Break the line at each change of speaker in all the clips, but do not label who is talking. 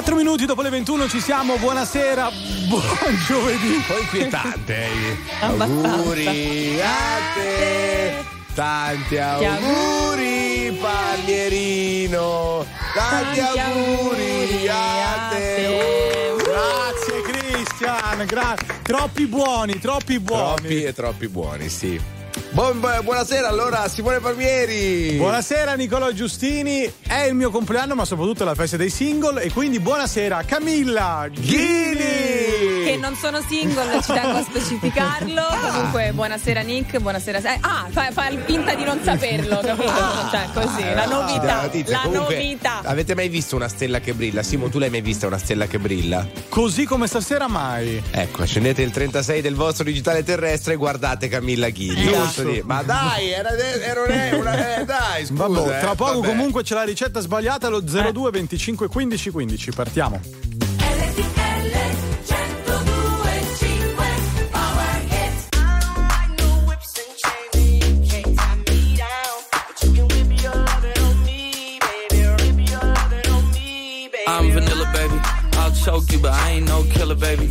4 minuti dopo le 21 ci siamo, buonasera, buon giovedì.
Un po' inquietante. eh. Auguri a te. Tanti auguri, Palmierino. Tanti
Tanti
auguri a te.
Grazie Cristian, gra- troppi buoni, troppi buoni.
Troppi e troppi buoni, sì. Buon- buonasera allora Simone Palmieri.
Buonasera Nicolò Giustini, è il mio compleanno ma soprattutto è la festa dei single e quindi buonasera Camilla Ghini.
Che non sono single, ci tengo a specificarlo. Comunque, buonasera Nick, buonasera. eh, Ah, fa, fa finta di non saperlo, capito? Cioè, così, la
Ci dà
novità.
notizia.
La
Comunque,
novità.
Avete mai visto una stella che brilla? Simo, tu l'hai mai vista una stella che brilla?
Così come stasera mai.
Ecco, scendete il 36 del vostro digitale terrestre e guardate Camilla Ghini.
Esatto.
Posso dire? Ma dai, era, era una, una- eh, dai, scusa.
Vabbè,
eh,
tra poco
vabbè.
comunque c'è la ricetta sbagliata allo 02 25 15 15. Partiamo.
I'm vanilla, baby. I'll choke you, but I ain't no killer, baby.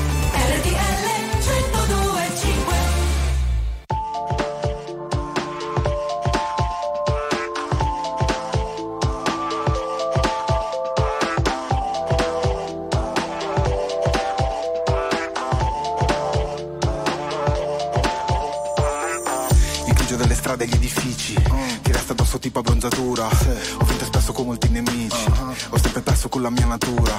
Ti resta addosso tipo abbronzatura Ho vinto spesso con molti nemici Ho sempre perso con la mia natura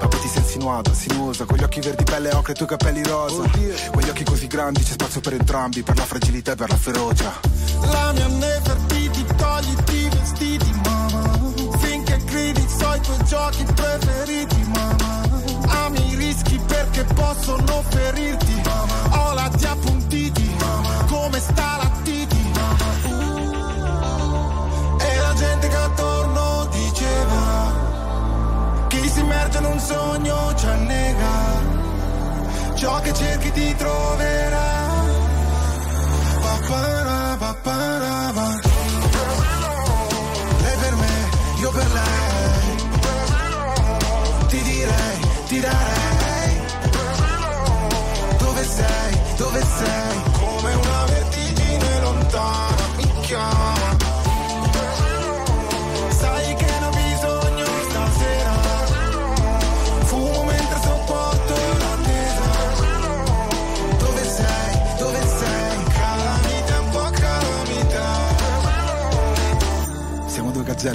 Ma poi ti sei insinuata, sinuosa Con gli occhi verdi pelle ocre e i tuoi capelli rosa Quegli occhi così grandi c'è spazio per entrambi Per la fragilità e per la ferocia
La mia Nefertiti, togliti i vestiti, mamma. Finché gridi, so i tuoi giochi preferiti, mamma. Ami i rischi perché possono ferirti, mamma. Ho lati appuntiti, mamma. Come sta la in un sogno ci annega. Ciò che cerchi ti troverà. Papara, papara, pa.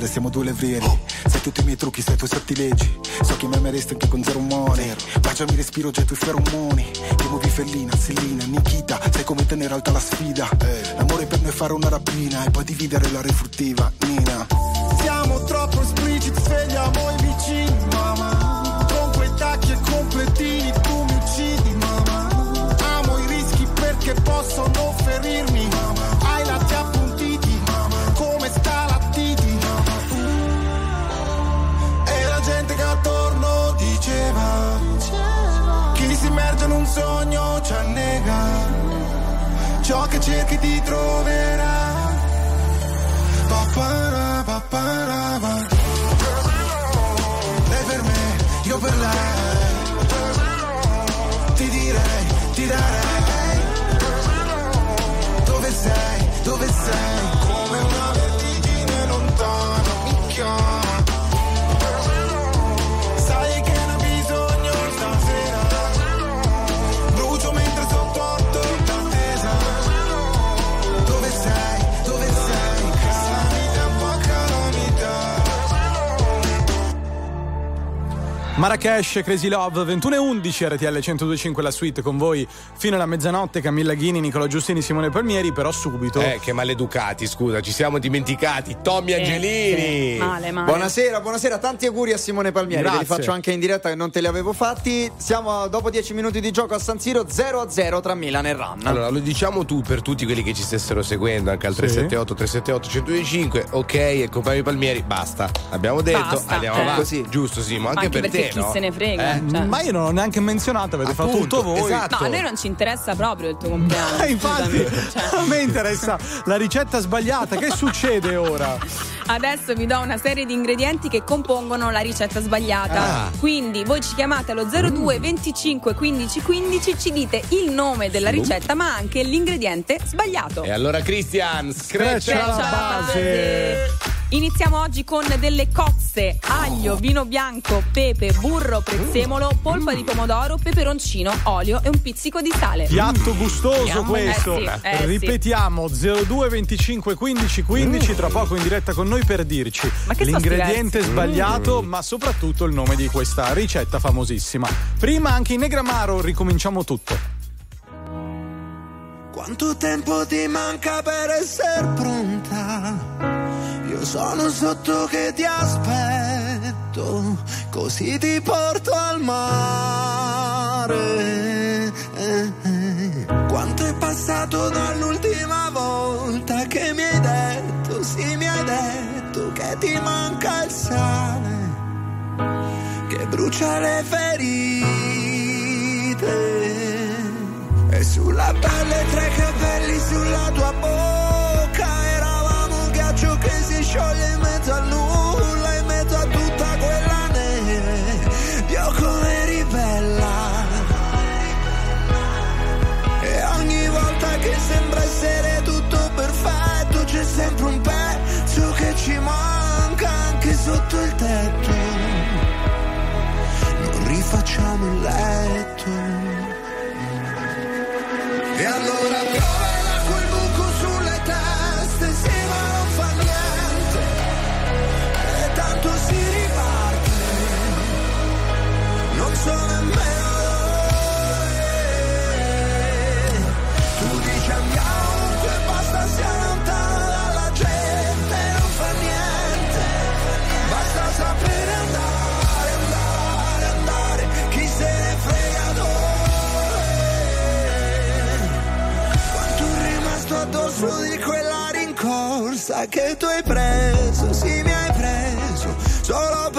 Siamo due levrieri Sai tutti i miei trucchi, sai i tuoi sottileggi So che mi ameresti anche con zero money. Baciami respiro, getto i feromoni. Ti muovi Fellina, Sellina, Nikita. Sai come tenere alta la sfida. L'amore per noi è fare una rapina E poi dividere la refruttiva, Nina.
Siamo troppo espliciti, svegliamo i vicini, mamma. Con quei tacchi e completini Ciò che cerchi ti troverà. Papara, papara, pa. Lei per me, io per lei. Ti direi, ti darei. Dove sei, dove sei? Come una vertigine lontana mi chiama.
Marrakesh, Crazy Love, 21 e 11, RTL 1025 la suite con voi fino alla mezzanotte, Camilla Ghini, Nicola Giustini, Simone Palmieri, però subito.
Eh, che maleducati, scusa, ci siamo dimenticati. Tommy Angelini.
sì. Male, male.
Buonasera, buonasera, tanti auguri a Simone Palmieri, ve li
Grazie.
faccio anche in diretta che non te li avevo fatti. Siamo dopo 10 minuti di gioco a San Siro 0-0 tra Milan e Ran.
Allora, lo diciamo tu per tutti quelli che ci stessero seguendo, anche al
Sì.
378 378 125. Ok, e compagni Palmieri, basta. Abbiamo detto,
Basta,
andiamo
eh.
avanti.
Così.
Giusto, Simo, anche,
Anche
per te,
chi se ne frega.
Eh,
cioè.
Ma io non ho neanche menzionato, avete fatto
Appunto,
tutto voi.
esatto.
No, a noi non ci interessa proprio il tuo compleanno.
Eh, infatti.
Cioè,
a me interessa la ricetta sbagliata. Che succede ora?
adesso vi do una serie di ingredienti che compongono la ricetta sbagliata.
Ah.
Quindi voi ci chiamate allo 02 25 15 15, ci dite il nome della ricetta, ma anche l'ingrediente sbagliato.
E allora, Christian,
Screccia
screccia
la
Ciao,
base.
Iniziamo oggi con delle cozze, aglio, vino bianco, pepe, burro, prezzemolo, polpa di pomodoro, peperoncino, olio e un pizzico di sale.
Piatto gustoso
Andiamo.
questo.
Eh sì, eh.
Ripetiamo 02 25 15 15 tra poco in diretta con noi per dirci l'ingrediente sbagliato, ma soprattutto il nome di questa ricetta famosissima. Prima anche in Negramaro ricominciamo tutto.
Quanto tempo ti manca per essere pronta? Io sono sotto che ti aspetto, così ti porto al mare. Quanto è passato dall'ultima volta che mi hai detto, sì mi hai detto che ti manca il sale, che brucia le ferite. E sulla pelle tre capelli sulla tua bocca scioglie in mezzo al nulla In mezzo a tutta quella neve. Dio come eri bella E ogni volta che sembra essere tutto perfetto C'è sempre un pezzo che ci manca anche sotto il tetto. Non rifacciamo il letto rincorsa che tu hai preso, sì mi hai preso, solo per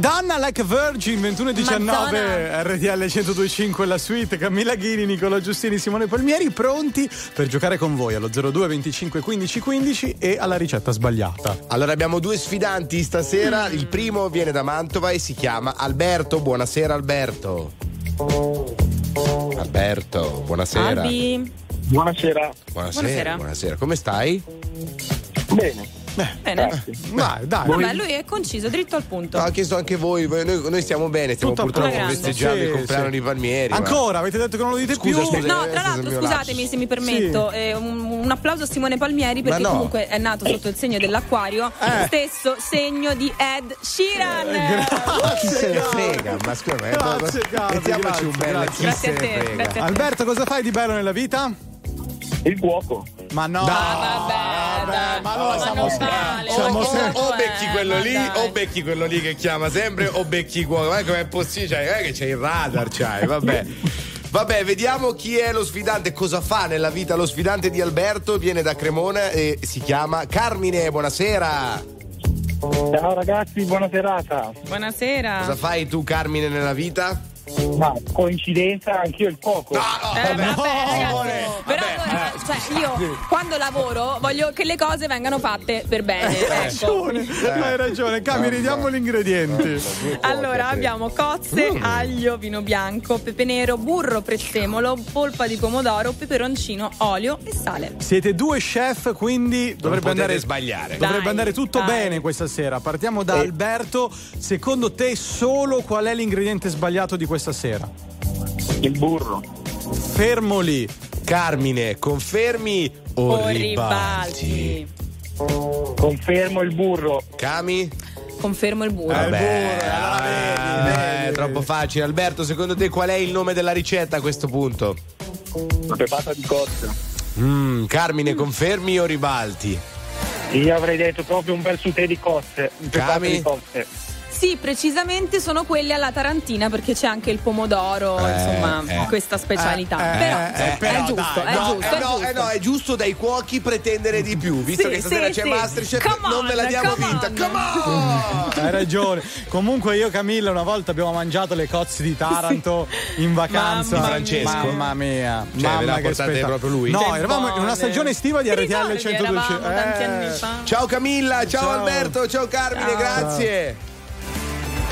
Madonna Like a Virgin 2119 RTL 1025 la suite Camilla Ghini, Nicola Giustini, Simone Palmieri pronti per giocare con voi allo 02 25 15 15 e alla ricetta sbagliata.
Allora abbiamo due sfidanti stasera, mm. il primo viene da Mantova e si chiama Alberto. Buonasera Alberto. Alberto, buonasera.
Buonasera.
buonasera.
Buonasera.
Buonasera. Come stai?
Bene.
Bene.
Dai, dai.
Vabbè, lui è conciso, dritto al punto.
No, ha chiesto anche voi, noi, noi stiamo bene, stiamo
Tutto
purtroppo festeggiando
Sì,
il compleanno
sì.
di Palmieri. ma-
Ancora, avete detto che non lo dite
Scusa,
più?
scusa.
No,
eh,
tra l'altro, scusatemi se mi permetto, eh, un, un applauso a Simone Palmieri perché
Ma no.
comunque è nato sotto il segno dell'acquario,
Eh.
stesso segno di Ed Sheeran.
Ma chi se ne frega? Ma scusa, ma-
Grazie,
mettiamoci un
grazie,
bel
grazie.
Grazie grazie a te.
Alberto, cosa fai di bello nella vita?
Il cuoco.
Ma no.
Ah, vabbè,
ma allora siamo-
vale.
siamo
o, becchi quello lì,
dai.
o becchi quello lì che chiama sempre, o becchi cuoco. Ma com'è possibile? Cioè, non è che c'è il radar, c'hai, vabbè. Vabbè, vediamo chi è lo sfidante, cosa fa nella vita lo sfidante di Alberto. Viene da Cremona e si chiama Carmine. Buonasera.
Ciao ragazzi, buona serata.
Buonasera.
Cosa fai tu, Carmine, nella vita?
Ma coincidenza, anch'io il cuoco.
Eh,
vabbè.
vabbè, ragazzi,
amore,
però
vabbè,
allora, cioè, io quando lavoro voglio che le cose vengano fatte per bene.
Hai
Ecco.
ragione, hai ragione. Cami, ridiamo gli ingredienti.
Allora abbiamo cozze, aglio, vino bianco, pepe nero, burro, prezzemolo, polpa di pomodoro, peperoncino, olio e sale.
Siete due chef, quindi dovrebbe andare
sbagliare.
Dovrebbe
Dai,
andare tutto
dai.
bene questa sera. Partiamo da Alberto. Secondo te solo qual è l'ingrediente sbagliato di questa sera?
Il burro.
Fermo lì.
Carmine, confermi o,
O
ribalti?
ribalti.
Confermo il burro.
Cami?
Confermo il burro.
Il burro, allora vedi,
eh,
vedi,
è troppo facile. Alberto, secondo te qual è il nome della ricetta a questo punto?
La pepata di cozza.
Mm, Carmine, confermi o ribalti?
Io avrei detto proprio un bel sauté di cozze.
Cami?
di cozze.
Sì, precisamente sono quelle alla tarantina perché c'è anche il pomodoro,
Eh,
insomma,
eh.
questa specialità.
Eh,
però,
eh,
è
però,
giusto,
dai,
è
no,
giusto,
eh,
è
no,
giusto.
eh, no, è giusto dai cuochi pretendere di più, visto
Sì,
che stasera
sì,
c'è
sì.
Masterchef,
Come
non ve la
on,
diamo
come
vinta.
on.
Come on!
Hai ragione. Comunque io e Camilla una volta abbiamo mangiato le cozze di Taranto in vacanza.
Mamma
Francesco.
Mamma mia.
Cioè,
mamma
ve
che
portate
spettacolo.
proprio lui?
No, eravamo in una stagione estiva di RTL
ricordi?
112.
Eravamo tanti anni fa.
Ciao Camilla, ciao,
Ciao.
Alberto, ciao Carmine,
Ciao.
grazie.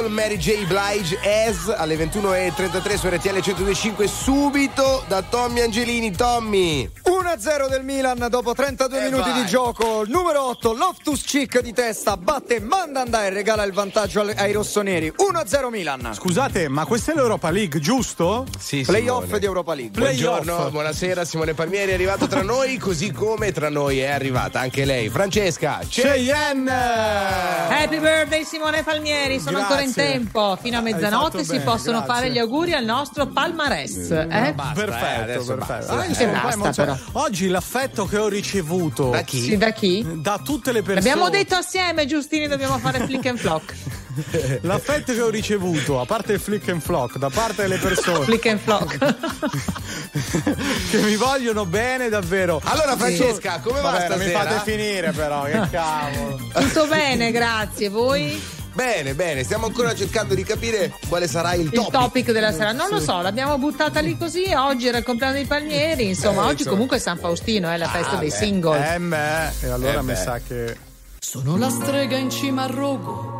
People, Mary J. Blige, As alle 21.33 su RTL 125 subito da Tommy Angelini. Tommy!
1-0 del Milan dopo 32
e eh,
minuti
vai.
di gioco. Numero 8, Loftus Cic di testa, batte Mandanda e regala il vantaggio ai rossoneri. 1-0 Milan.
Scusate, ma questa è l'Europa League, giusto?
Sì,
Playoff
Simone.
di Europa League.
Playoff.
Buongiorno, buonasera Simone Palmieri è arrivato tra noi, così come tra noi è arrivata anche lei, Francesca
Cheyenne.
Happy birthday Simone Palmieri, sono
Grazie.
ancora in tempo. Fino a mezzanotte si
bene.
possono
Grazie.
fare gli auguri al nostro palmarès. Eh?
Basta,
perfetto,
eh,
perfetto.
Basta,
ah, insomma,
basta,
però. Oggi l'affetto che ho ricevuto.
Da chi?
Sì, da chi?
Da tutte le persone.
Abbiamo detto assieme, Giustini, dobbiamo fare flick and flock.
L'affetto che ho ricevuto, a parte il flick and flock, da parte delle persone.
flick and flock.
che mi vogliono bene davvero.
Allora, Francesca, come va?
Vabbè, stasera? mi fate finire, però, che cavolo.
Tutto bene, grazie. Voi?
Bene, bene, stiamo ancora cercando di capire quale sarà il
Il
topic.
topic della sera, non lo so, l'abbiamo buttata lì così. Oggi era il compleanno dei palmieri. Insomma,
Eh,
oggi
insomma.
comunque è San Faustino, è la festa
Ah,
dei
beh.
single.
Eh, beh, e allora
Eh,
mi
beh.
sa che.
Sono la strega in cima al rogo,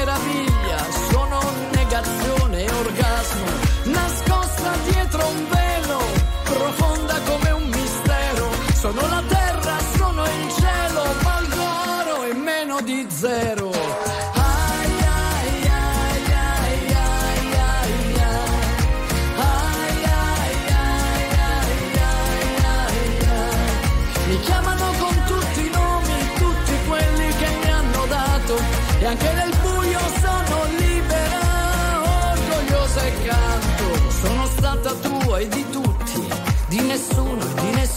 Sono la terra, sono il cielo, valgo oro e meno di zero. Mi chiamano con tutti i nomi, tutti quelli che mi hanno dato e anche nel buio sono libera, orgogliosa e canto. Sono stata tua e di tutti, di nessuno e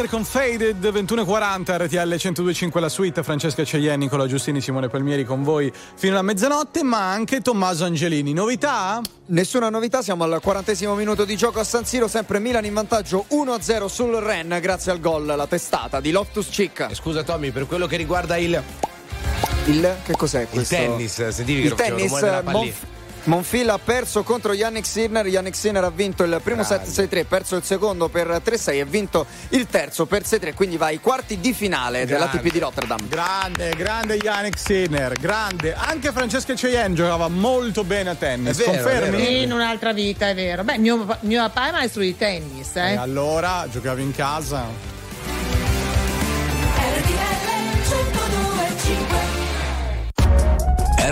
Walker con Faded 2140 RTL 1025 la suite Francesca Ceglieni, Nicola Giustini, Simone Palmieri con voi fino alla mezzanotte ma anche Tommaso Angelini novità?
Nessuna novità, siamo al quarantesimo minuto di gioco a San Siro, sempre Milan in vantaggio 1-0 sul Ren grazie al gol, la testata di Loftus.
Eh, Scusa Tommy, per quello che riguarda il,
Il che cos'è
il
questo?
tennis, sentivi che
Il
il
tennis. Monf- Monfil ha perso contro Yannick Sinner, Yannick Sinner ha vinto il primo set 6-3, perso il secondo per 3-6 e vinto il terzo per 6-3, quindi va ai quarti di finale
Grande.
dell'ATP di Rotterdam.
Grande, grande Yannick Sinner, grande. Anche Francesca Cheyenne giocava molto bene a tennis,
vero,
confermi?
In un'altra vita, è vero. Beh, mio, mio papà è maestro di tennis,
E
eh.
allora giocavi in casa?
RTL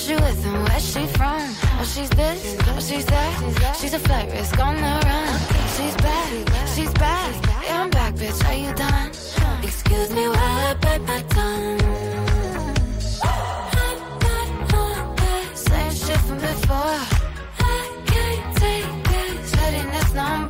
Who she with and where she from? Oh, she's this, oh, she's that. She's a flight risk on the run. She's back, she's back. Yeah, I'm back, bitch. Are you done? Excuse me while I bite my tongue. I'm not that same shit from before. I can't take it. Shutting this number.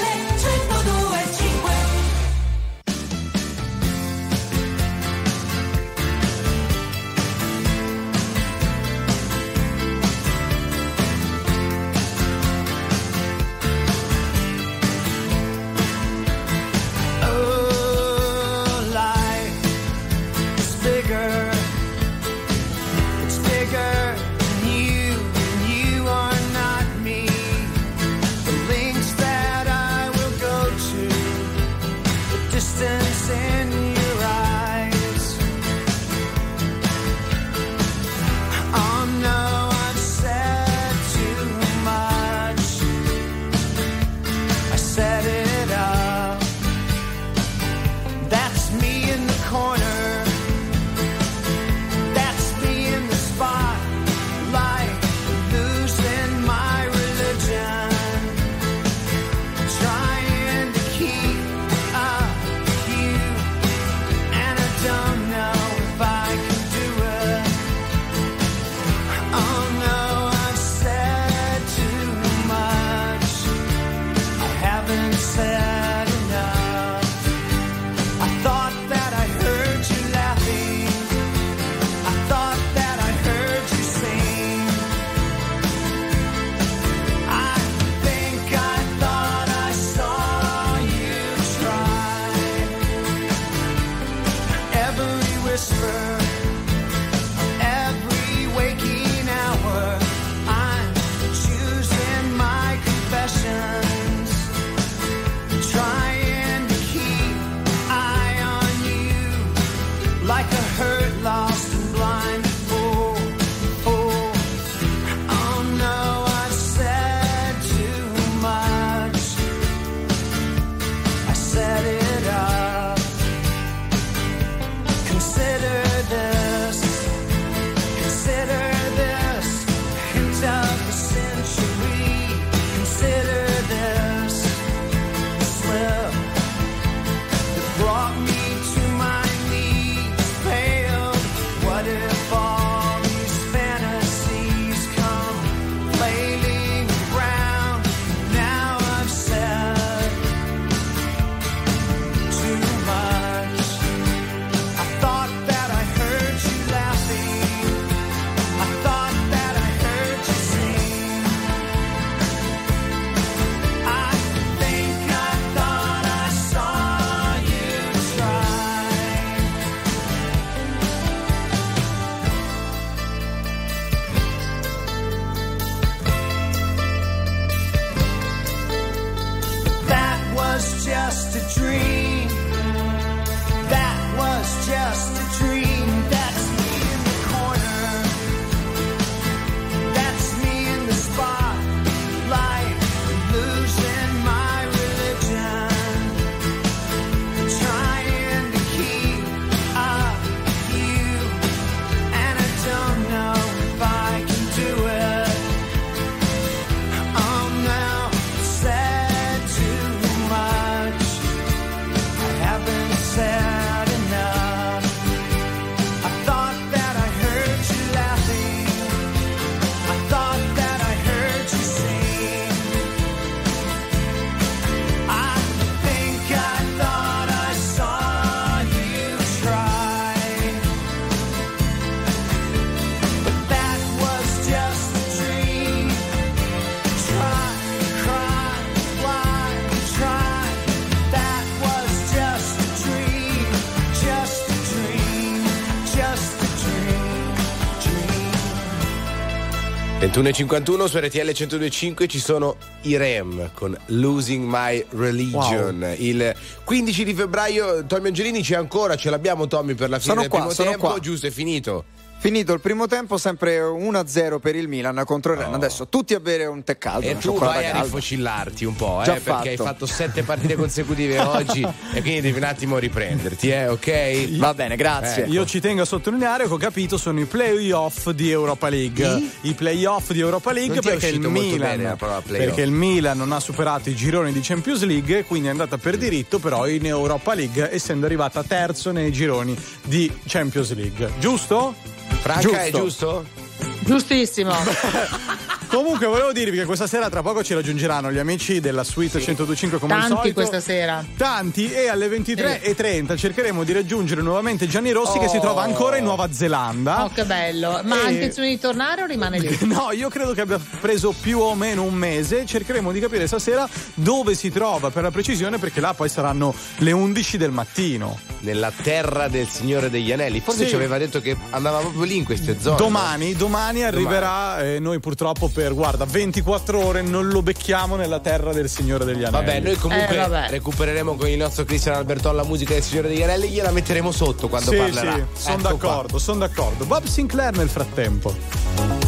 21.51 su RTL 102.5 ci sono i Rem con Losing My Religion. Il 15 di febbraio Tommy Angelini c'è ancora, ce l'abbiamo Tommy per la fine
Sono
del
qua,
primo
sono
tempo,
qua.
giusto, è finito.
Finito il primo tempo, sempre 1-0 per il Milan contro il Rennes. Adesso tutti a bere un tè caldo.
E tu vai a
calda.
rifocillarti un po', eh,
Già
perché hai
fatto.
fatto sette partite consecutive oggi e quindi devi un attimo riprenderti, eh, ok?
Va bene, grazie.
Ecco.
Io ci tengo a sottolineare che ho capito sono i playoff di Europa League. I, playoff di Europa League perché il, Milan, perché il Milan non ha superato i gironi di Champions League e quindi è andata per diritto però in Europa League essendo arrivata terzo nei gironi di Champions League. Giusto?
Franca, è giusto?
Giustissimo.
Comunque volevo dirvi che questa sera tra poco ci raggiungeranno gli amici della Suite 1025 come al
Tanti
solito.
questa sera.
Tanti e alle 23.30 cercheremo di raggiungere nuovamente Gianni Rossi che si trova ancora in Nuova Zelanda.
Oh, che bello. Ma
E-
ha intenzione di tornare o rimane lì?
No, io credo che abbia preso più o meno un mese. Cercheremo di capire stasera dove si trova per la precisione, perché là poi saranno le 11 del mattino.
Nella terra del Signore degli Anelli. Forse
Sì.
ci aveva detto che andava proprio lì in queste zone.
Domani, domani arriverà e noi purtroppo per, guarda, 24 ore non lo becchiamo nella terra del Signore degli Anelli.
Vabbè, noi comunque
Eh, vabbè.
recupereremo con il nostro Cristian Alberton la musica del Signore degli Anelli, gliela metteremo sotto quando
sì,
parlerà.
sì, sono
Ecco
d'accordo, sono d'accordo. Bob Sinclair nel frattempo.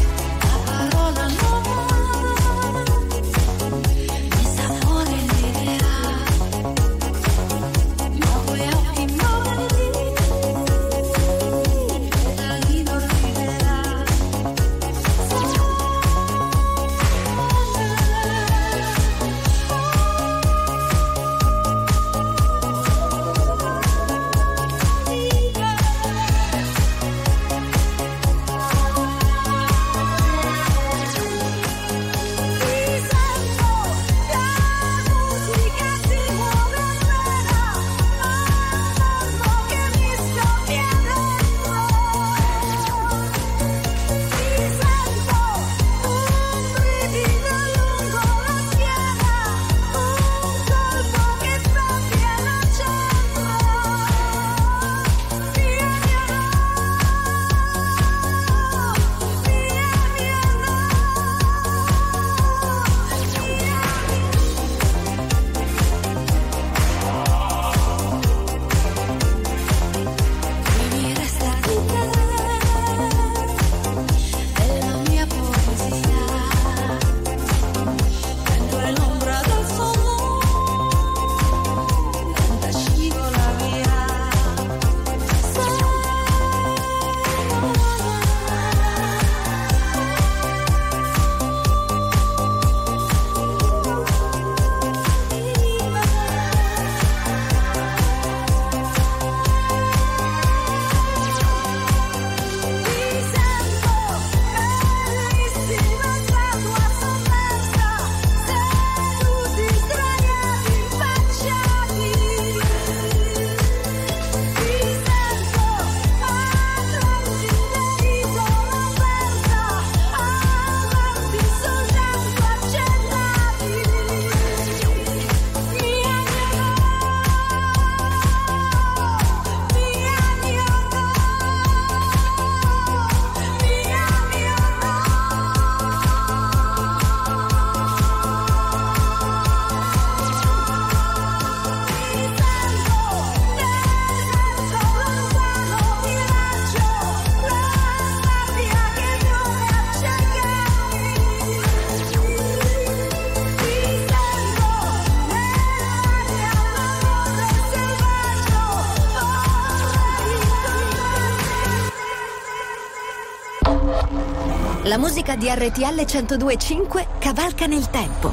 Musica di RTL 1025 cavalca nel tempo.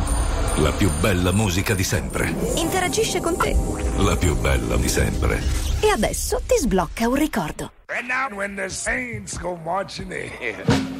La più bella musica di sempre.
Interagisce con te.
La più bella di sempre.
E adesso ti sblocca un ricordo.
And now when the saints go marching in.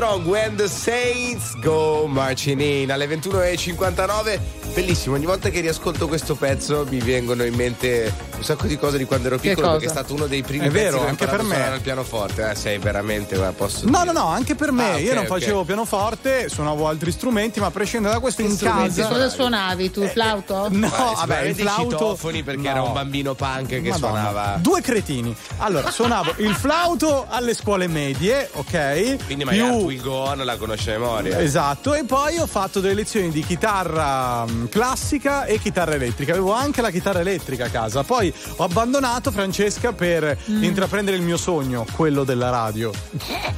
Armstrong, When the Saints Go Marching In, alle 21.59. Bellissimo, ogni volta che riascolto questo pezzo mi vengono in mente un sacco di cose di quando ero piccolo perché è stato uno dei primi
È
pezzi
vero,
che ho
anche
imparato
per
a
me.
suonare al pianoforte. Eh, sei veramente, guarda, posso
No,
dire.
no, no, anche per me.
Ah, ok,
Io non
ok.
facevo pianoforte, suonavo altri strumenti, ma a prescindere da questo in casa.
Cosa suonavi tu? Il flauto?
No,
Eh,
vabbè, il flauto.
citofoni perché era
No.
un bambino punk che
Madonna.
suonava.
Due cretini. Allora, suonavo il flauto alle scuole medie, ok?
Quindi
Più-
Will Go On la conosce a memoria.
Esatto, e poi ho fatto delle lezioni di chitarra mh, classica e chitarra elettrica. Avevo anche la chitarra elettrica a casa. Poi ho abbandonato Francesca per
Mm.
intraprendere il mio sogno, quello della radio.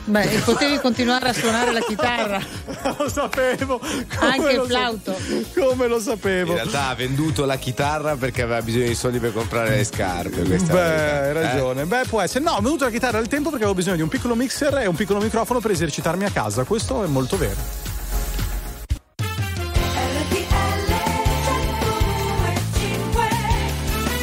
Beh, potevi continuare a suonare la chitarra.
lo sapevo. come
Anche
lo
il
sa-
flauto.
Come lo
In
sapevo.
realtà ha venduto la chitarra perché aveva bisogno di soldi per comprare le scarpe. questa
Beh,
verità.
hai
Eh?
ragione. Beh, può essere. No, ho venuto la chitarra al tempo perché avevo bisogno di un piccolo mixer e un piccolo microfono per esercitarmi a casa. Questo è molto vero.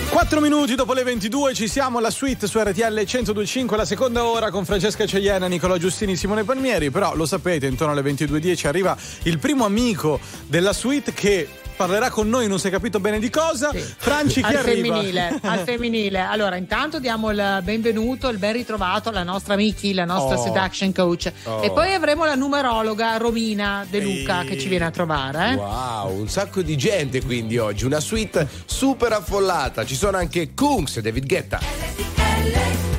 4 minuti dopo le 22 ci siamo alla suite su RTL 1025, la seconda ora con Francesca Ceiena, Nicola Giustini, Simone Palmieri, però lo sapete, intorno alle 22.10 arriva il primo amico della suite che parlerà con noi, non si è capito bene di cosa. Franci, chi
al
arriva?
femminile, al femminile. Allora, intanto diamo il benvenuto, il ben ritrovato alla nostra Miki, la nostra
Oh.
seduction coach.
Oh.
E poi avremo la numerologa Romina De Luca che ci viene a trovare. Eh?
Wow, un sacco di gente quindi oggi, una suite super affollata. Ci sono anche Kungs e David Guetta.
We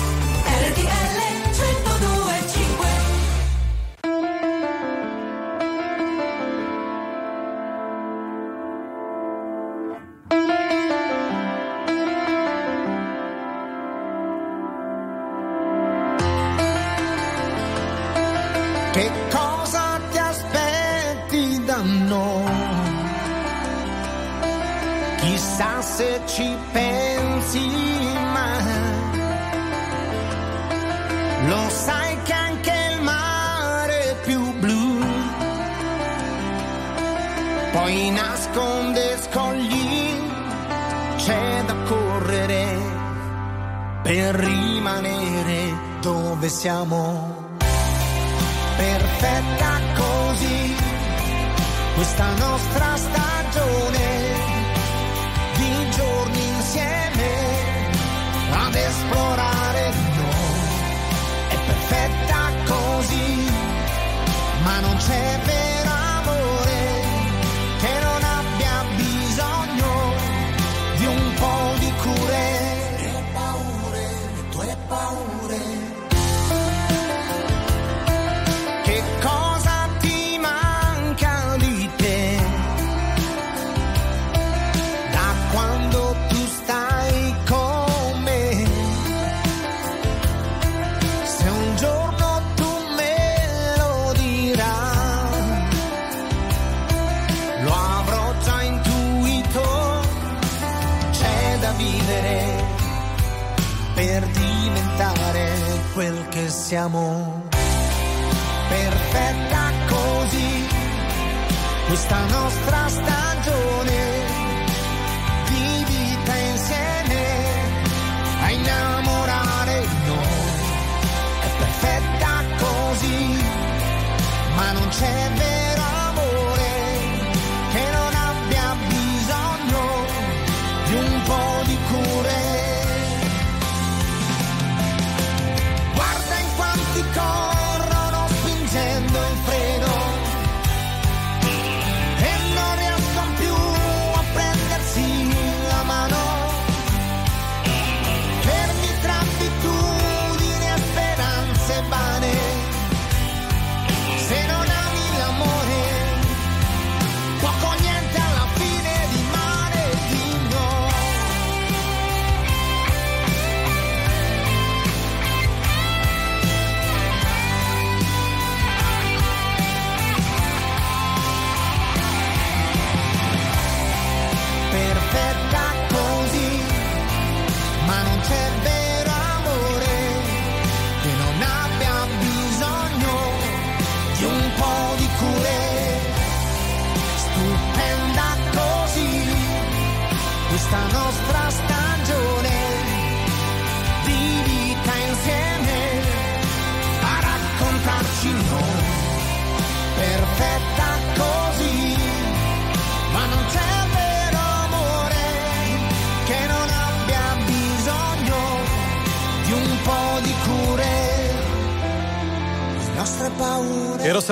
Siamo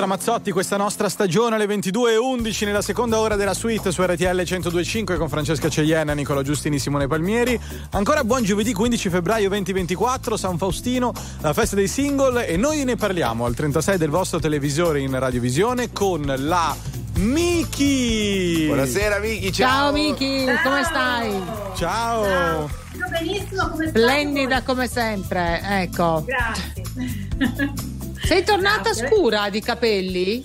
paure.
Eros Ramazzotti, questa nostra stagione alle 22.11 nella seconda ora della suite su RTL 1025 con Francesca Cegliena, Nicola Giustini, Simone Palmieri. Ancora buon giovedì 15 febbraio 2024, San Faustino, la festa dei single e noi ne parliamo al 36 del vostro televisore in radiovisione con la Miki.
Buonasera Miki,
Ciao Miki, come stai?
Ciao.
Sto benissimo, come stai?
Splendida come sempre, ecco.
Grazie.
Sei tornata
Grazie.
scura di capelli?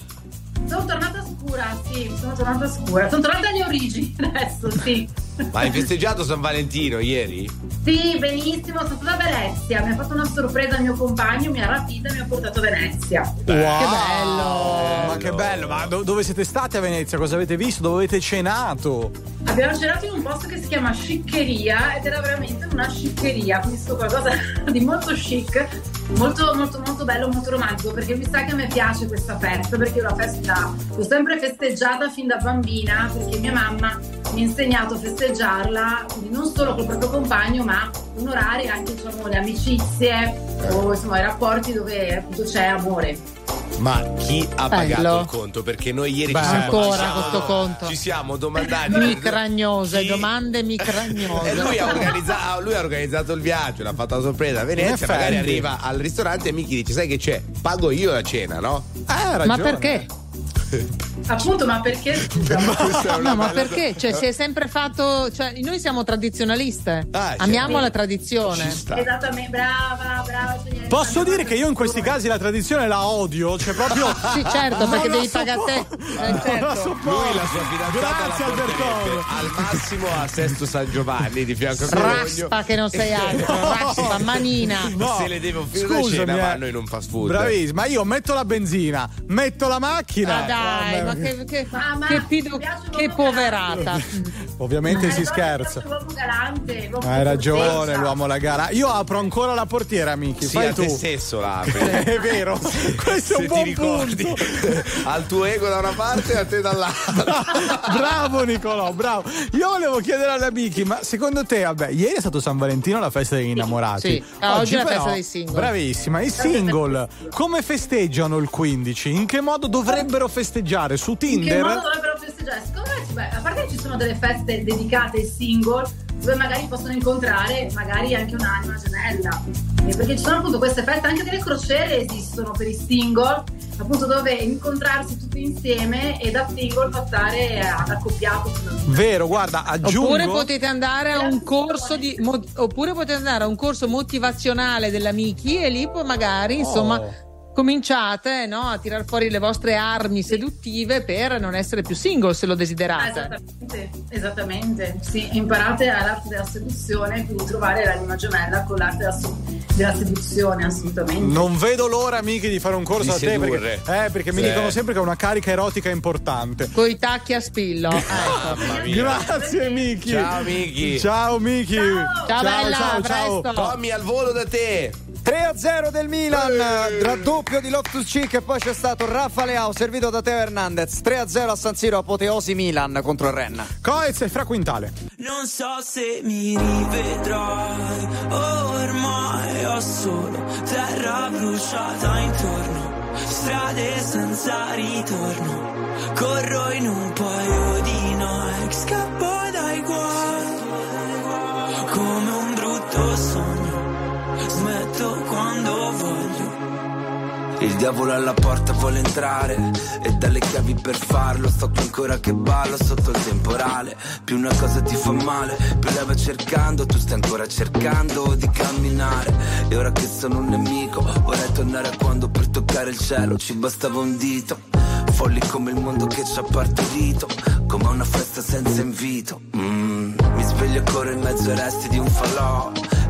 Sono tornata scura, sì, sono tornata scura. Sono tornata alle origini adesso, sì.
Ma hai festeggiato San Valentino ieri?
Sì, benissimo, sono stata a Venezia. Mi ha fatto una sorpresa il mio compagno, mi ha rapita e mi ha portato a Venezia.
Wow. Che bello! Ma che bello! Ma do- dove siete stati a Venezia? Cosa avete visto? Dove avete cenato?
Abbiamo cenato in un posto che si chiama Sciccheria ed era veramente una sciccheria, quindi sto qualcosa di molto chic, molto molto molto bello, molto romantico, perché mi sa che a me piace questa festa, perché io la festa l'ho sempre festeggiata fin da bambina, perché mia mamma mi ha insegnato a festeggiarla, quindi non solo col proprio compagno, ma onorare anche diciamo, le amicizie o insomma i rapporti dove appunto c'è amore.
Ma chi ha pagato
Bello.
il conto? Perché noi ieri
Beh,
ci siamo,
ancora
ci siamo-
questo conto.
ci siamo domandati.
Micragnose, domande micragnose.
E lui ha, organizza- lui ha organizzato il viaggio, l'ha fatto la sorpresa a Venezia. Magari arriva al ristorante e Miki dice: Sai che c'è? Pago io la cena, no?
Eh,
Ma perché?
Appunto, ma perché?
No, ma perché? Cioè, si è sempre fatto. Cioè, noi siamo tradizionaliste. Amiamo la tradizione.
Esattamente, brava, brava.
Posso dire che io in questi casi la tradizione la odio, cioè proprio.
Sì, certo, perché
la
devi pagare te. Eh,
la
certo.
sopporto.
Lui la sua fidanzata
Grazie,
la
Albertone.
al massimo a Sesto San Giovanni di fianco a Cologno.
Raspa che non sei altro. Raspa, manina.
No.
Se le deve offrire
Scusami,
cena
eh.
vanno in un fast food.
Bravissimo, ma io metto la benzina, metto la macchina.
Ma dai,
Vabbè.
ma che, che,
Ah, ma
che pido- che poverata.
Ovviamente si scherza.
l'uomo galante, l'uomo
Hai ragione, l'uomo la gara. Io apro ancora la portiera, amici.
Sì,
Fai
a
tu.
te stesso la apri.
È vero, questo è un
Se ti
buon
ricordi,
punto.
al tuo ego da una parte e a te dall'altra.
bravo Nicolò, bravo. Io volevo chiedere alla Miki, ma secondo te, vabbè, ieri è stato San Valentino, la festa degli innamorati.
Sì, ah, oggi è la
però-
festa dei single.
Bravissima, i single come festeggiano il 15? In che modo dovrebbero festeggiare? Su
In che
Tinder?
modo dovrebbero festeggiare? Secondo me, beh, a parte che ci sono delle feste dedicate ai single dove magari possono incontrare magari anche un'anima gemella. Perché ci sono appunto queste feste, anche delle crociere esistono per i single, appunto dove incontrarsi tutti insieme e da single passare ad accoppiato.
Vero, guarda, aggiungo.
Oppure potete andare a un corso di mo- oppure potete andare a un corso motivazionale della Miki e lì poi magari, insomma,
Oh.
Cominciate no, a tirar fuori le vostre armi seduttive per non essere più single se lo desiderate.
Esattamente, esattamente. Sì, imparate l'arte della seduzione, quindi trovare l'anima gemella con l'arte della, della seduzione, assolutamente.
Non vedo l'ora, Miki, di fare un corso
Di
a te perché, eh, perché mi
Sì.
dicono sempre che è una carica erotica importante.
Con i tacchi a spillo. Ecco.
Mia.
Grazie Miki.
Ciao, Miki.
Ciao Miki.
Ciao, bella,
ciao,
a
ciao.
presto.
Tommy al volo da te.
3-0 del Milan, raddoppio di Loftus Cheek e poi c'è stato Rafa Leao servito da Teo Hernandez. 3-0 a San Siro, apoteosi Milan contro il Renna.
Coez e Fra Quintale.
Non so se mi rivedrai, ormai ho solo terra bruciata intorno, strade senza ritorno, corro in un paio di Nike, scappo dai guai, come un brutto sogno, smetto quando voglio. Il diavolo alla porta vuole entrare. E dalle chiavi per farlo. Sto qui ancora che ballo sotto il temporale. Più una cosa ti fa male. Più lei va cercando tu stai ancora cercando di camminare. E ora che sono un nemico vorrei tornare a quando per toccare il cielo. Ci bastava un dito. Folli come il mondo che ci ha partorito. Come una festa senza invito. Mm, mi sveglio corro in mezzo ai resti di un falò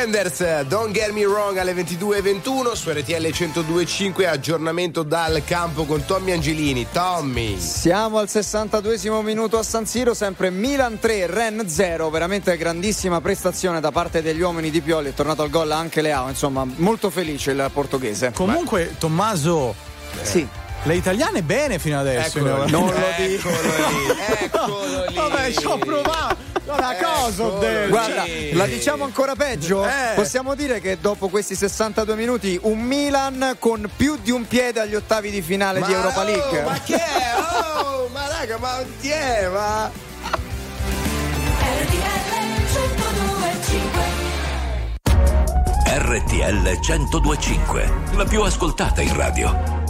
Pretenders, Don't Get Me Wrong alle 22.21 su RTL 102.5 aggiornamento dal campo con Tommy Angelini. Tommy.
Siamo al 62 minuto a San Siro, sempre Milan 3, Ren 0, veramente grandissima prestazione da parte degli uomini di Pioli, è tornato al gol anche Leao, insomma molto felice il portoghese.
Comunque, Tommaso.
Sì.
Le italiane bene fino adesso.
Eccolo lì.
non lo
lo
dico.
Eccolo lì.
Vabbè, ci ho provato. Una cosa ho detto.
Guarda, la diciamo ancora peggio?
Eh.
Possiamo dire che dopo questi 62 minuti un Milan con più di un piede agli ottavi di finale di Europa League.
oh, ma che è? Oh, ma raga, ma chi è? Ma...
RTL 1025, la più ascoltata in radio.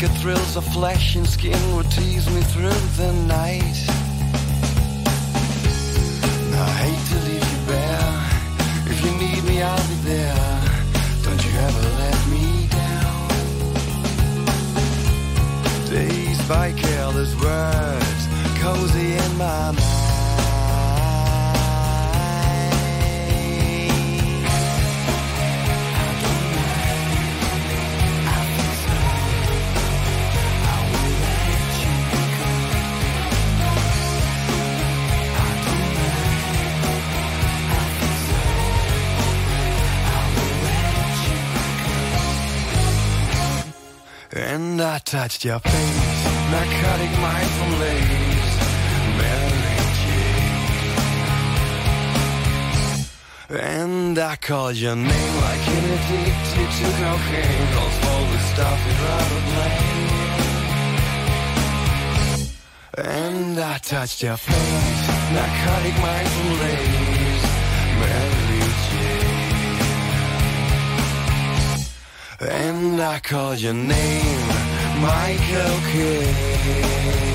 The thrills of flesh and skin would tease me through the night. Touched your face, narcotic mindful lace, Mary Jane. And I called your name like an addicted to cocaine, cause all the stuff you'd rather blame. And I touched your face, narcotic mindful lace, Mary Jane. And I called your name, Michael Kidd.
Kidd.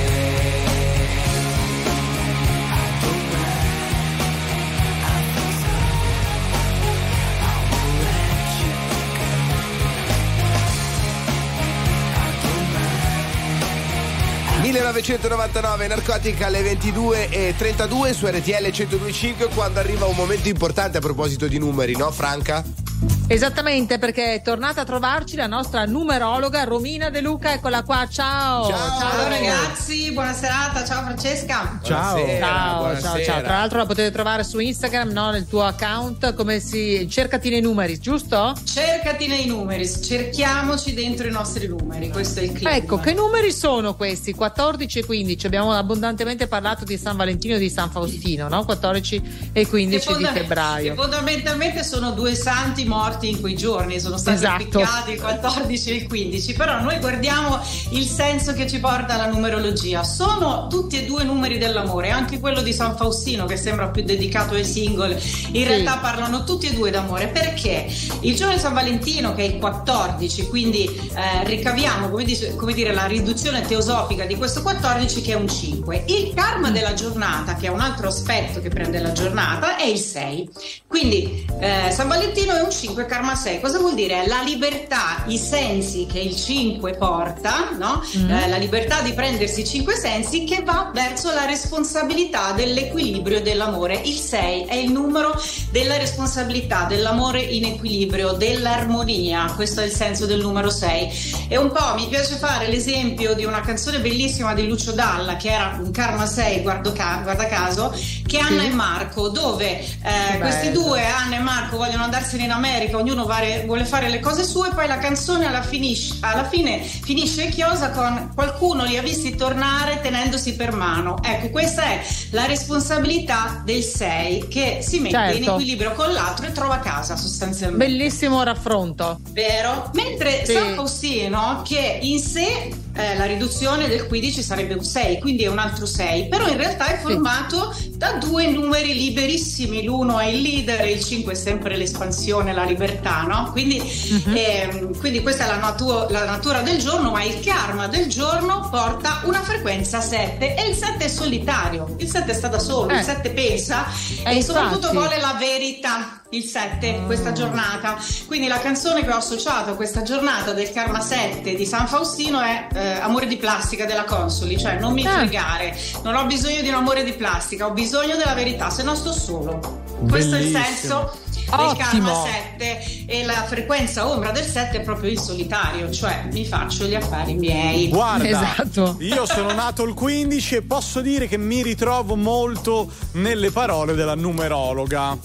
1999 Narcotica alle 22 e 32 su RTL 1025 quando arriva un momento importante a proposito di numeri, no Franca?
Esattamente, perché è tornata a trovarci la nostra numerologa Romina De Luca, eccola qua, ciao!
Ciao, ragazzi, buona serata, ciao Francesca.
Ciao, ciao, ciao,
buonasera.
ciao. Tra l'altro la potete trovare su Instagram, no, nel tuo account, come si cercati nei numeri, giusto?
Cercati nei numeri, cerchiamoci dentro i nostri numeri, questo è il clima.
Ecco, che numeri sono questi? 14 e 15. Abbiamo abbondantemente parlato di San Valentino e di San Faustino, no? 14 e 15
Che
di febbraio.
che fondamentalmente sono due santi morti in quei giorni, sono stati
Esatto.
impiccati il 14 e il 15, però noi guardiamo il senso che ci porta la numerologia. Sono tutti e due numeri dell'amore, anche quello di San Faustino che sembra più dedicato ai single, in
Sì.
realtà parlano tutti e due d'amore perché il giorno di San Valentino che è il 14, quindi eh, ricaviamo come, dice- come dire la riduzione teosofica di questo 14 che è un 5. Il karma della giornata, che è un altro aspetto che prende la giornata, è il 6. Quindi eh, San Valentino è un 5, karma 6. Cosa vuol dire? La libertà, i sensi che il 5 porta, no?
Mm.
Eh, la libertà di prendersi i 5 sensi che va verso la responsabilità dell'equilibrio e dell'amore. Il 6 è il numero della responsabilità, dell'amore in equilibrio, dell'armonia. Questo è il senso del numero 6. E un po' mi piace fare l'esempio di una canzone bellissima di Lucio Dalla che era un karma 6, guardo ca- guarda caso, che Anna e Marco, dove eh, questi due, Anna e Marco, vogliono andarsene in America, ognuno vare- vuole fare le cose sue, poi la canzone alla, finisce- alla fine finisce chiosa con qualcuno li ha visti tornare tenendosi per mano. Ecco, questa è la responsabilità del 6 che si mette in
Certo.
equilibrio con l'altro e trova casa sostanzialmente.
Bellissimo raffronto.
Vero? Mentre
Sì.
San Faustino, che in sé eh, la riduzione del 15 sarebbe un 6, quindi è un altro 6, però in realtà è formato da due numeri liberissimi, l'uno è il leader e il 5 è sempre l'espansione, la libertà, no? Quindi,
Mhm.
ehm, quindi questa è la, natu- la natura del giorno, ma il karma del giorno porta una frequenza 7 e il 7 è solitario, il 7 sta da solo,
Eh.
il 7 pensa
Eh,
e soprattutto
infatti.
vuole la verità. Il 7, questa giornata. Quindi la canzone che ho associato a questa giornata del Karma 7 di San Faustino è eh, Amore di plastica della Consoli, cioè non mi
Ah.
fregare, non ho bisogno di un amore di plastica, ho bisogno della verità, se no sto solo. Questo è il
Bellissimo.
senso del
Ottimo.
Karma 7 e la frequenza ombra del 7 è proprio il solitario, cioè mi faccio gli affari miei.
Guarda,
Esatto.
io sono nato il 15 e posso dire che mi ritrovo molto nelle parole della numerologa.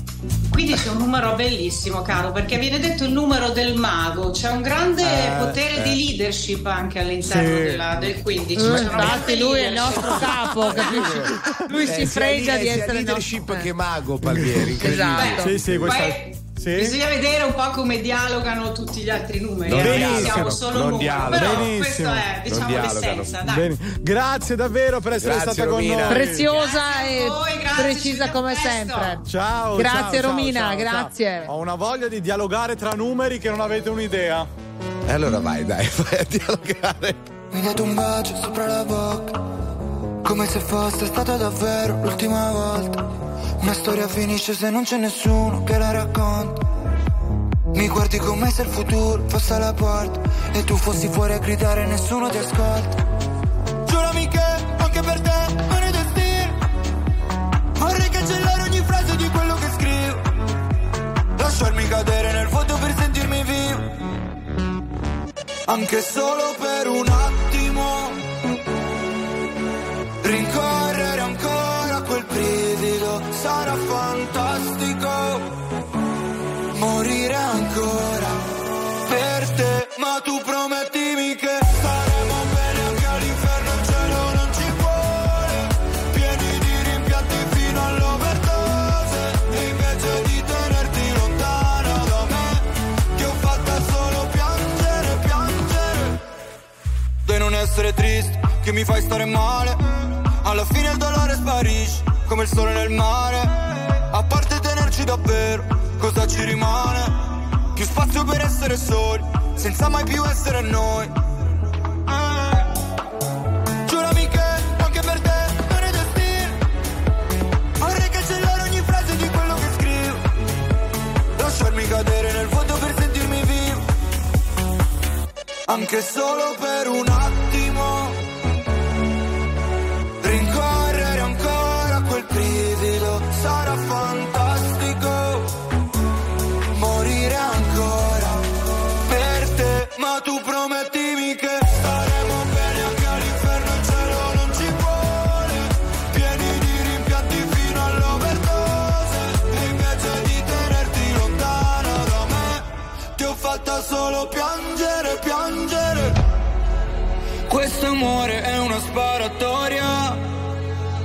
Quindi c'è un numero bellissimo, caro, perché viene detto il numero del mago. C'è un grande
Eh,
potere
eh.
di leadership anche all'interno
Sì.
della- del 15.
Eh,
C'è una
infatti lui è il
leadership.
nostro capo, capisci? Lui si
Eh,
fregia
sia
di essere
leadership
nostro-
che mago Palmieri.
Esatto.
Sì, sì, questa
Poi
sì.
Bisogna vedere un po' come dialogano tutti gli altri numeri.
Non
eh, siamo solo
non dialogano.
Però
Benissimo.
questo è diciamo l'essenza.
Grazie davvero per essere
Grazie,
stata
Romina.
con noi.
Preziosa
Grazie
e
voi,
precisa come
presto.
sempre.
Ciao.
Grazie,
ciao,
Romina,
ciao,
grazie.
ciao. Ho una voglia di dialogare tra numeri che non avete un'idea.
E allora vai, dai, vai a dialogare.
Mi dato un bacio sopra la bocca, come se fosse stata davvero l'ultima volta. Una storia finisce se non c'è nessuno che la racconta. Mi guardi come se il futuro fosse alla porta e tu fossi fuori a gridare e nessuno ti ascolta. Giurami che
anche per te non è destino. Vorrei cancellare ogni frase di quello che scrivo. Lasciarmi cadere nel vuoto per sentirmi vivo. Anche solo per un attimo. Rincorrere essere triste, che mi fai stare male. Alla fine il dolore sparisce, come il sole nel mare. A parte tenerci davvero, cosa ci rimane? Più spazio per essere soli, senza mai più essere noi. Giurami che anche per te non è destino. Vorrei cancellare ogni frase di quello che scrivo. Lasciarmi cadere nel vuoto per sentirmi vivo. Anche solo per un attimo. Promettimi che staremo bene anche all'inferno, il cielo non ci vuole. Pieni di rimpianti fino all'overdose. E invece di tenerti lontano da me, ti ho fatta solo piangere, piangere. Questo amore è una sparatoria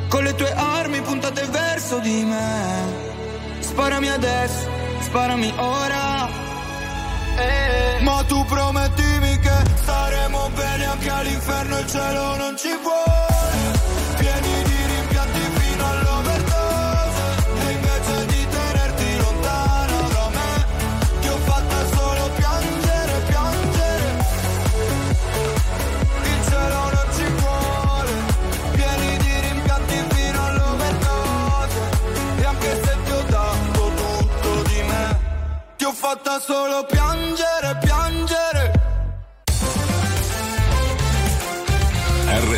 Con le tue armi puntate verso di me Sparami adesso, sparami ora Eh. Ma tu promettimi che staremo bene anche all'inferno Il cielo non ci vuole Pieni di rimpianti fino all'overdose E invece di tenerti lontano da me Ti ho fatta solo piangere, piangere il cielo non ci vuole, pieni di rimpianti fino all'overdose. E anche se ti ho dato tutto di me, ti ho fatta solo piangere, piangere.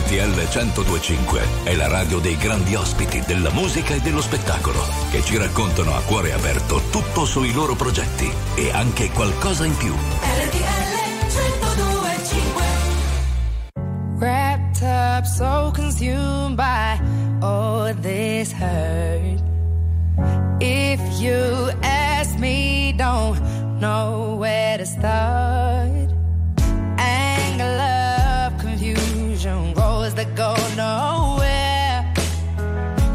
RTL 1025 è la radio dei grandi ospiti della musica e dello spettacolo che ci raccontano a cuore aperto tutto sui loro progetti e anche qualcosa in più.
Wrapped up, so consumed by all this hurt. If you ask me, don't know where to start. Go nowhere.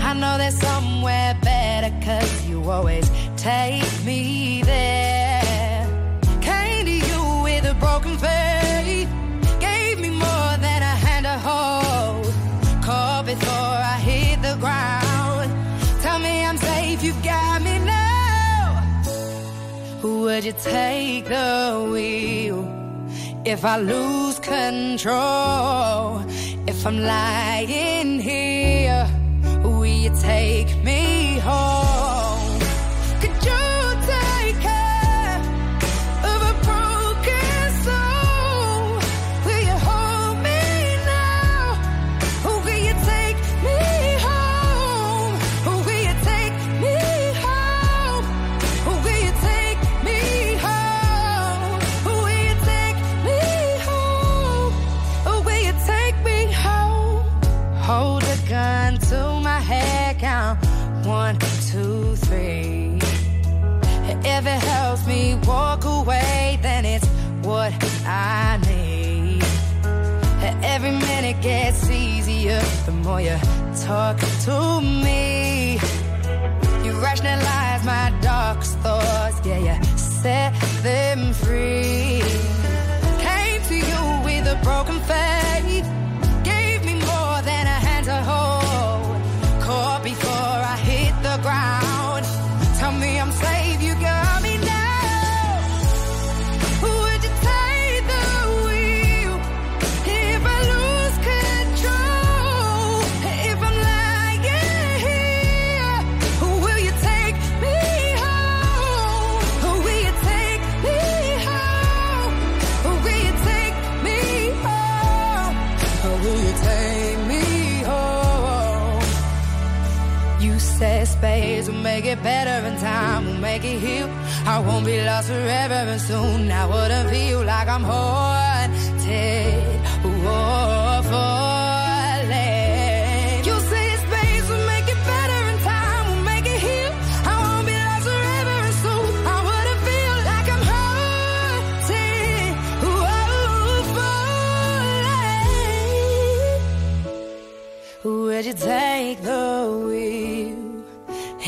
I know there's somewhere better, cause you always take me there. Came to you with a broken faith. Gave me more than a hand to hold. Caught before I hit the ground. Tell me I'm safe, you've got me now. Would you take the wheel if I lose control? If I'm lying here, will you take me home? Helps me walk away, then it's what I need. Every minute gets easier the more you talk to me. You rationalize my darkest thoughts, yeah, you set them free. Came to you with a broken faith, make it better in time, will make it heal. I won't be lost forever and soon. I wouldn't feel like I'm haunted.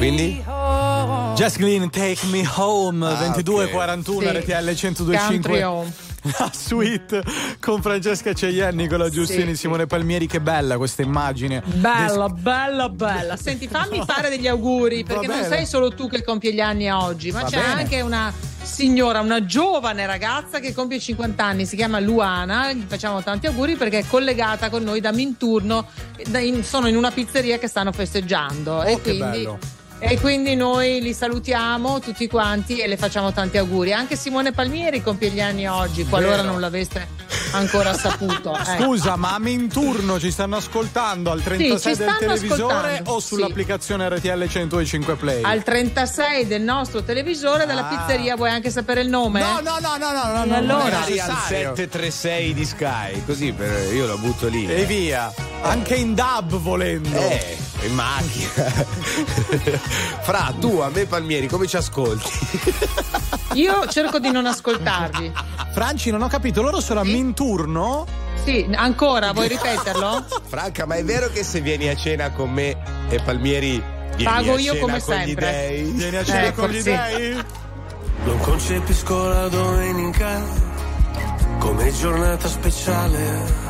quindi?
Jess Glynn, Take Me Home,
Ah,
22.41
Sì.
RTL
Country
1025.
home.
La suite con Francesca Ceglie, Nicola Giustini,
Sì,
Simone Palmieri. Che bella questa immagine.
Bella, bella, bella. Senti, fammi fare degli auguri perché non sei solo tu che compie gli anni oggi, ma
Va
c'è
bene.
anche una signora, una giovane ragazza che compie 50 anni, si chiama Luana. Gli facciamo tanti auguri perché è collegata con noi da Minturno. da- in- sono in una pizzeria che stanno festeggiando. e
Oh, che
quindi.
bello.
E quindi noi li salutiamo tutti quanti e le facciamo tanti auguri. Anche Simone Palmieri compie gli anni oggi, qualora
Vero.
non l'aveste ancora saputo. ecco.
Scusa, ma in turno ci stanno ascoltando al 36
ci
del televisore o sull'applicazione RTL 105 Play?
al 36 del nostro televisore della
Ah.
pizzeria vuoi anche sapere il nome?
No, no, no, no, no, no,
E
no,
allora?
al
necessario.
736 di Sky, così per, io la butto lì.
E via. Anche in dub volendo.
Eh, in macchina. Fra, tu a me Palmieri, come ci ascolti?
Io cerco di non ascoltarvi.
Franci, non ho capito, loro sono a Minturno?
Sì, ancora, vuoi ripeterlo?
Franca, ma è vero che se vieni a cena con me e Palmieri vieni
Pago
a
io
cena
come
con gli
sempre.
dei?
Vieni a cena
Ecco,
con gli
sì.
dei?
Non concepisco la domenica come giornata speciale.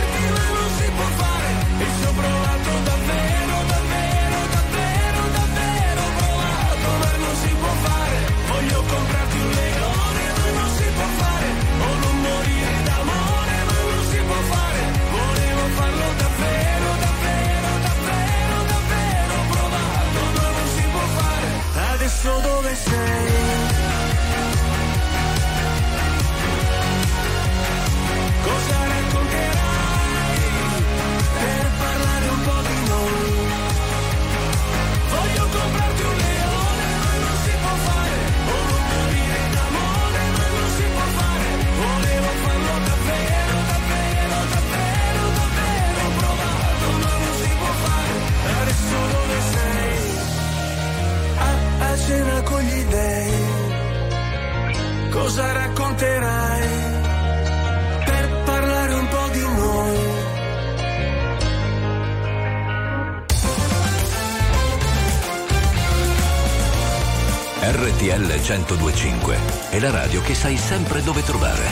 1025 è la radio che sai sempre dove trovare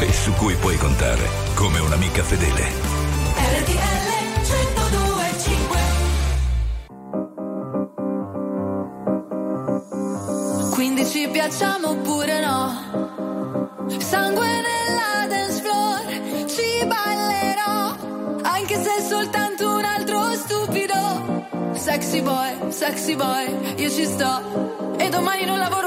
e su cui puoi contare come un'amica fedele.
RTL 1025
Quindi ci piacciamo oppure no? Sangue nella dance floor, ci ballerò, anche se è soltanto un altro stupido. Sexy boy, sexy boy, io ci sto. E domani non lavoro,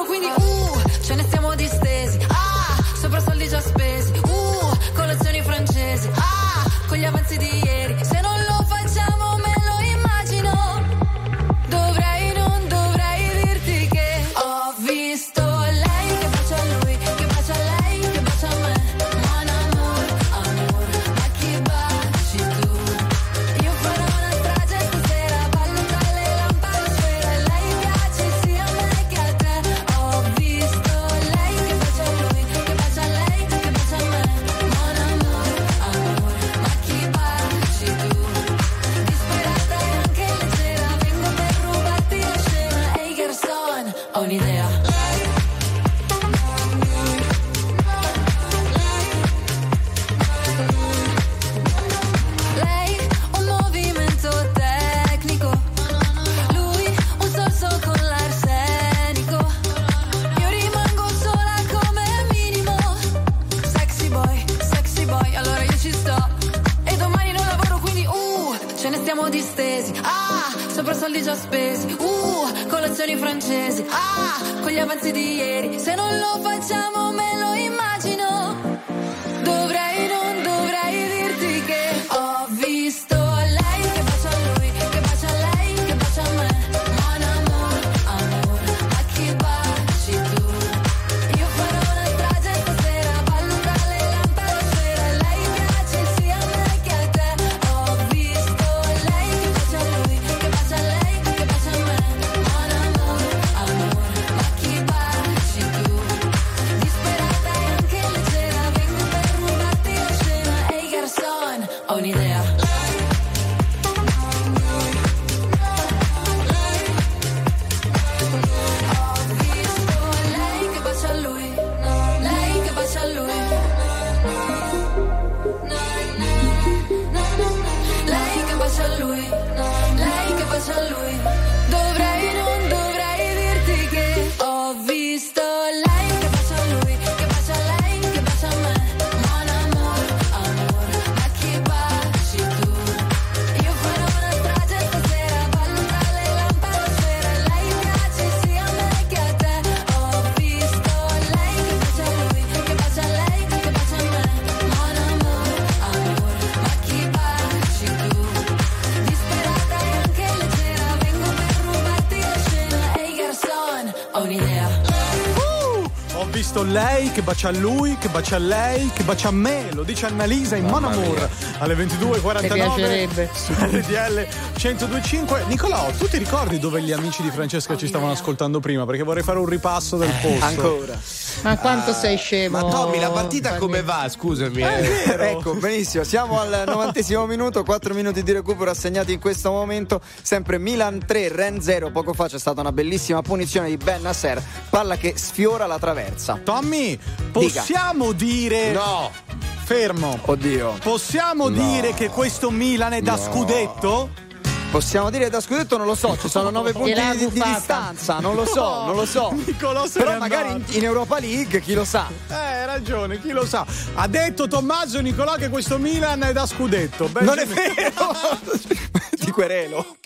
bacia a lui, che bacia a lei, che bacia a me, lo
dice Annalisa in Mon Amour alle 22.49
Mi piacerebbe.
su RTL 1025. Nicolò, tu ti ricordi dove gli amici di Francesca ci stavano ascoltando prima? Perché vorrei fare un ripasso del posto.
Ancora.
Ma quanto sei scemo?
Ma Tommy, la partita come va? Scusami.
Eh,
eh.
vero. Ecco, benissimo. Siamo al novantesimo minuto, 4 minuti di recupero assegnati in questo momento. Sempre Milan 3, Ren 0. Poco fa c'è stata una bellissima punizione di Ben Nasser. Palla che sfiora la traversa.
Tommy, possiamo dire.
No!
Fermo.
Oddio.
Possiamo
No.
dire che questo Milan è da
No.
scudetto?
Possiamo dire da scudetto? Non lo so, ci sono 9 punti di, di distanza, non lo so,
No.
non lo so.
Nicolò se
Però magari in, in Europa League, chi lo sa.
Eh, hai ragione, chi lo sa. Ha detto Tommaso Nicolò che questo Milan è da scudetto.
Non è vero! Ti querelo.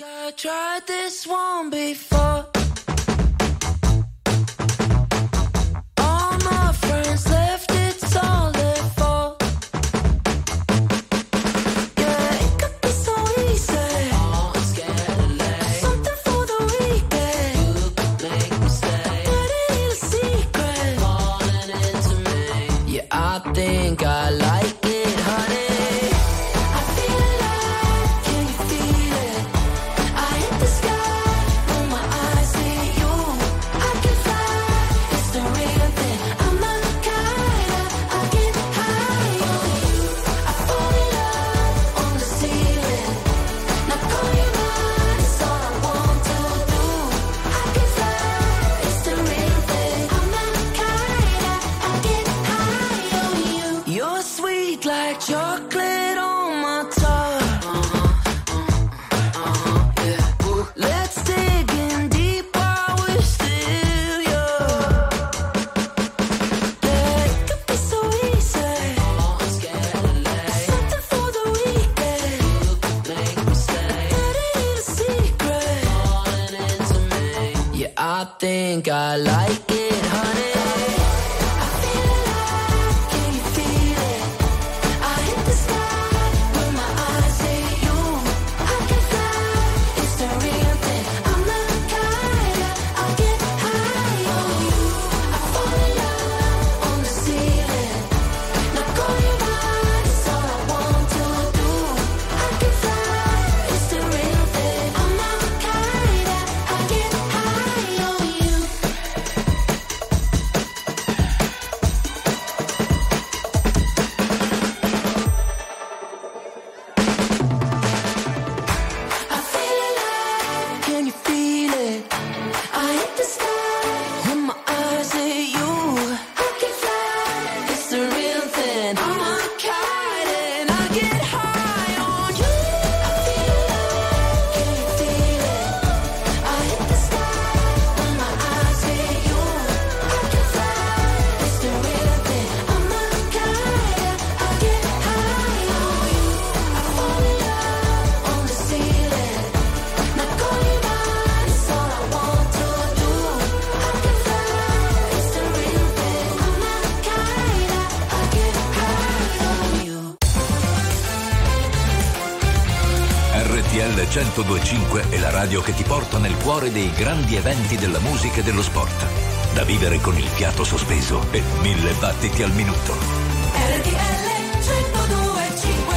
1025 è la radio che ti porta nel cuore dei grandi eventi della musica e dello sport. Da vivere con il fiato sospeso e mille battiti al minuto.
RTL 1025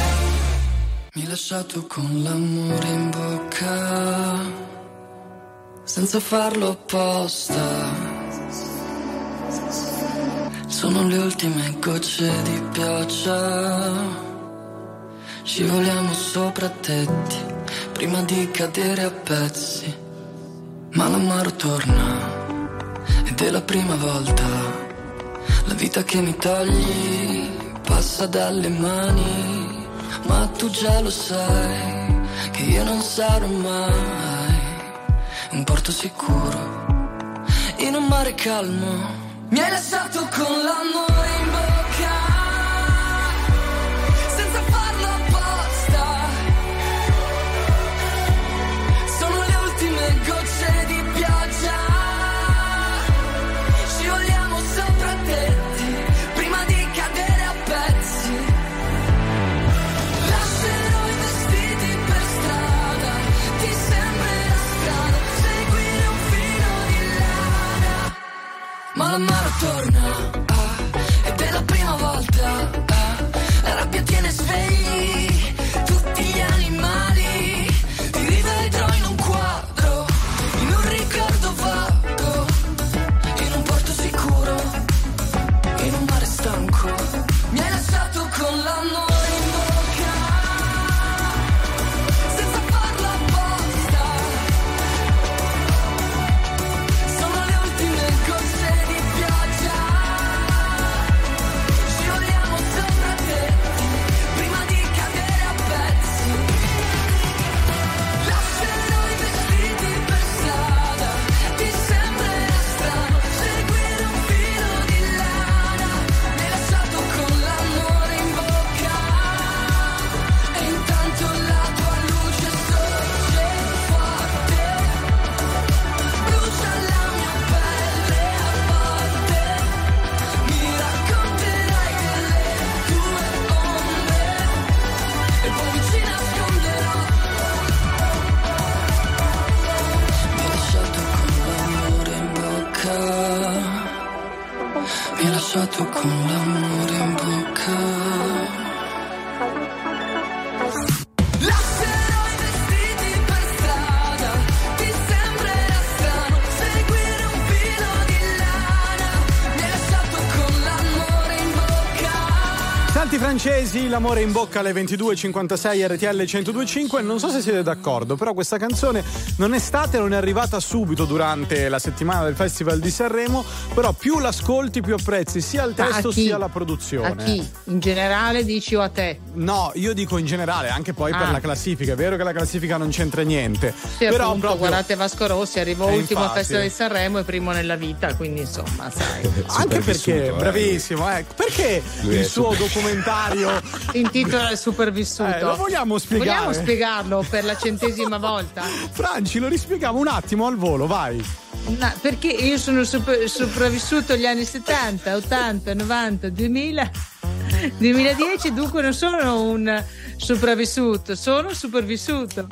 Mi hai lasciato con l'amore in bocca, senza farlo apposta. Sono le ultime gocce di pioggia. Scivoliamo sopra tetti, prima di cadere a pezzi. Ma l'amaro torna, ed è la prima volta. La vita che mi togli passa dalle mani, ma tu già lo sai che io non sarò mai un porto sicuro in un mare calmo. Mi hai lasciato con l'amore Ma l'amaro torna, l'amore in bocca
alle 22.56 RTL 1025. Non so se siete d'accordo, però questa canzone non è stata e non è arrivata subito durante la settimana del Festival di Sanremo. Però più l'ascolti, più apprezzi sia il testo sia la produzione.
A chi? In generale dici o a te?
No, io dico in generale, anche poi per
Ah.
la classifica. È vero che la classifica non c'entra niente.
Sì,
però
appunto,
proprio.
guardate Vasco Rossi, arrivò
Eh,
ultimo
infatti.
Festival di Sanremo e primo nella vita, quindi insomma, sai.
Anche perché,
eh.
bravissimo, eh. perché
Lui
il suo
super-
documentario
intitola Il supervissuto.
Eh, lo vogliamo spiegare?
Vogliamo spiegarlo per la centesima volta?
Franci, lo rispieghiamo un attimo al volo, vai.
No, perché io sono super- sopravvissuto agli anni 70, 80, 90, 2000, 2010, dunque non sono un sopravvissuto, sono un supervissuto.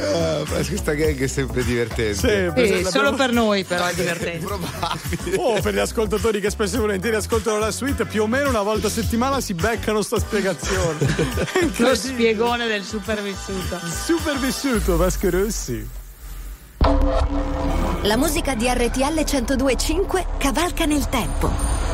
Ah, ma questa gag è sempre divertente.
Sì, solo per noi però è divertente.
Oh, per gli ascoltatori che spesso e volentieri ascoltano la suite, più o meno una volta a settimana si beccano sta spiegazione.
Lo spiegone del supervissuto.
Super vissuto, Vasco Rossi.
La musica di RTL 1025 cavalca nel tempo.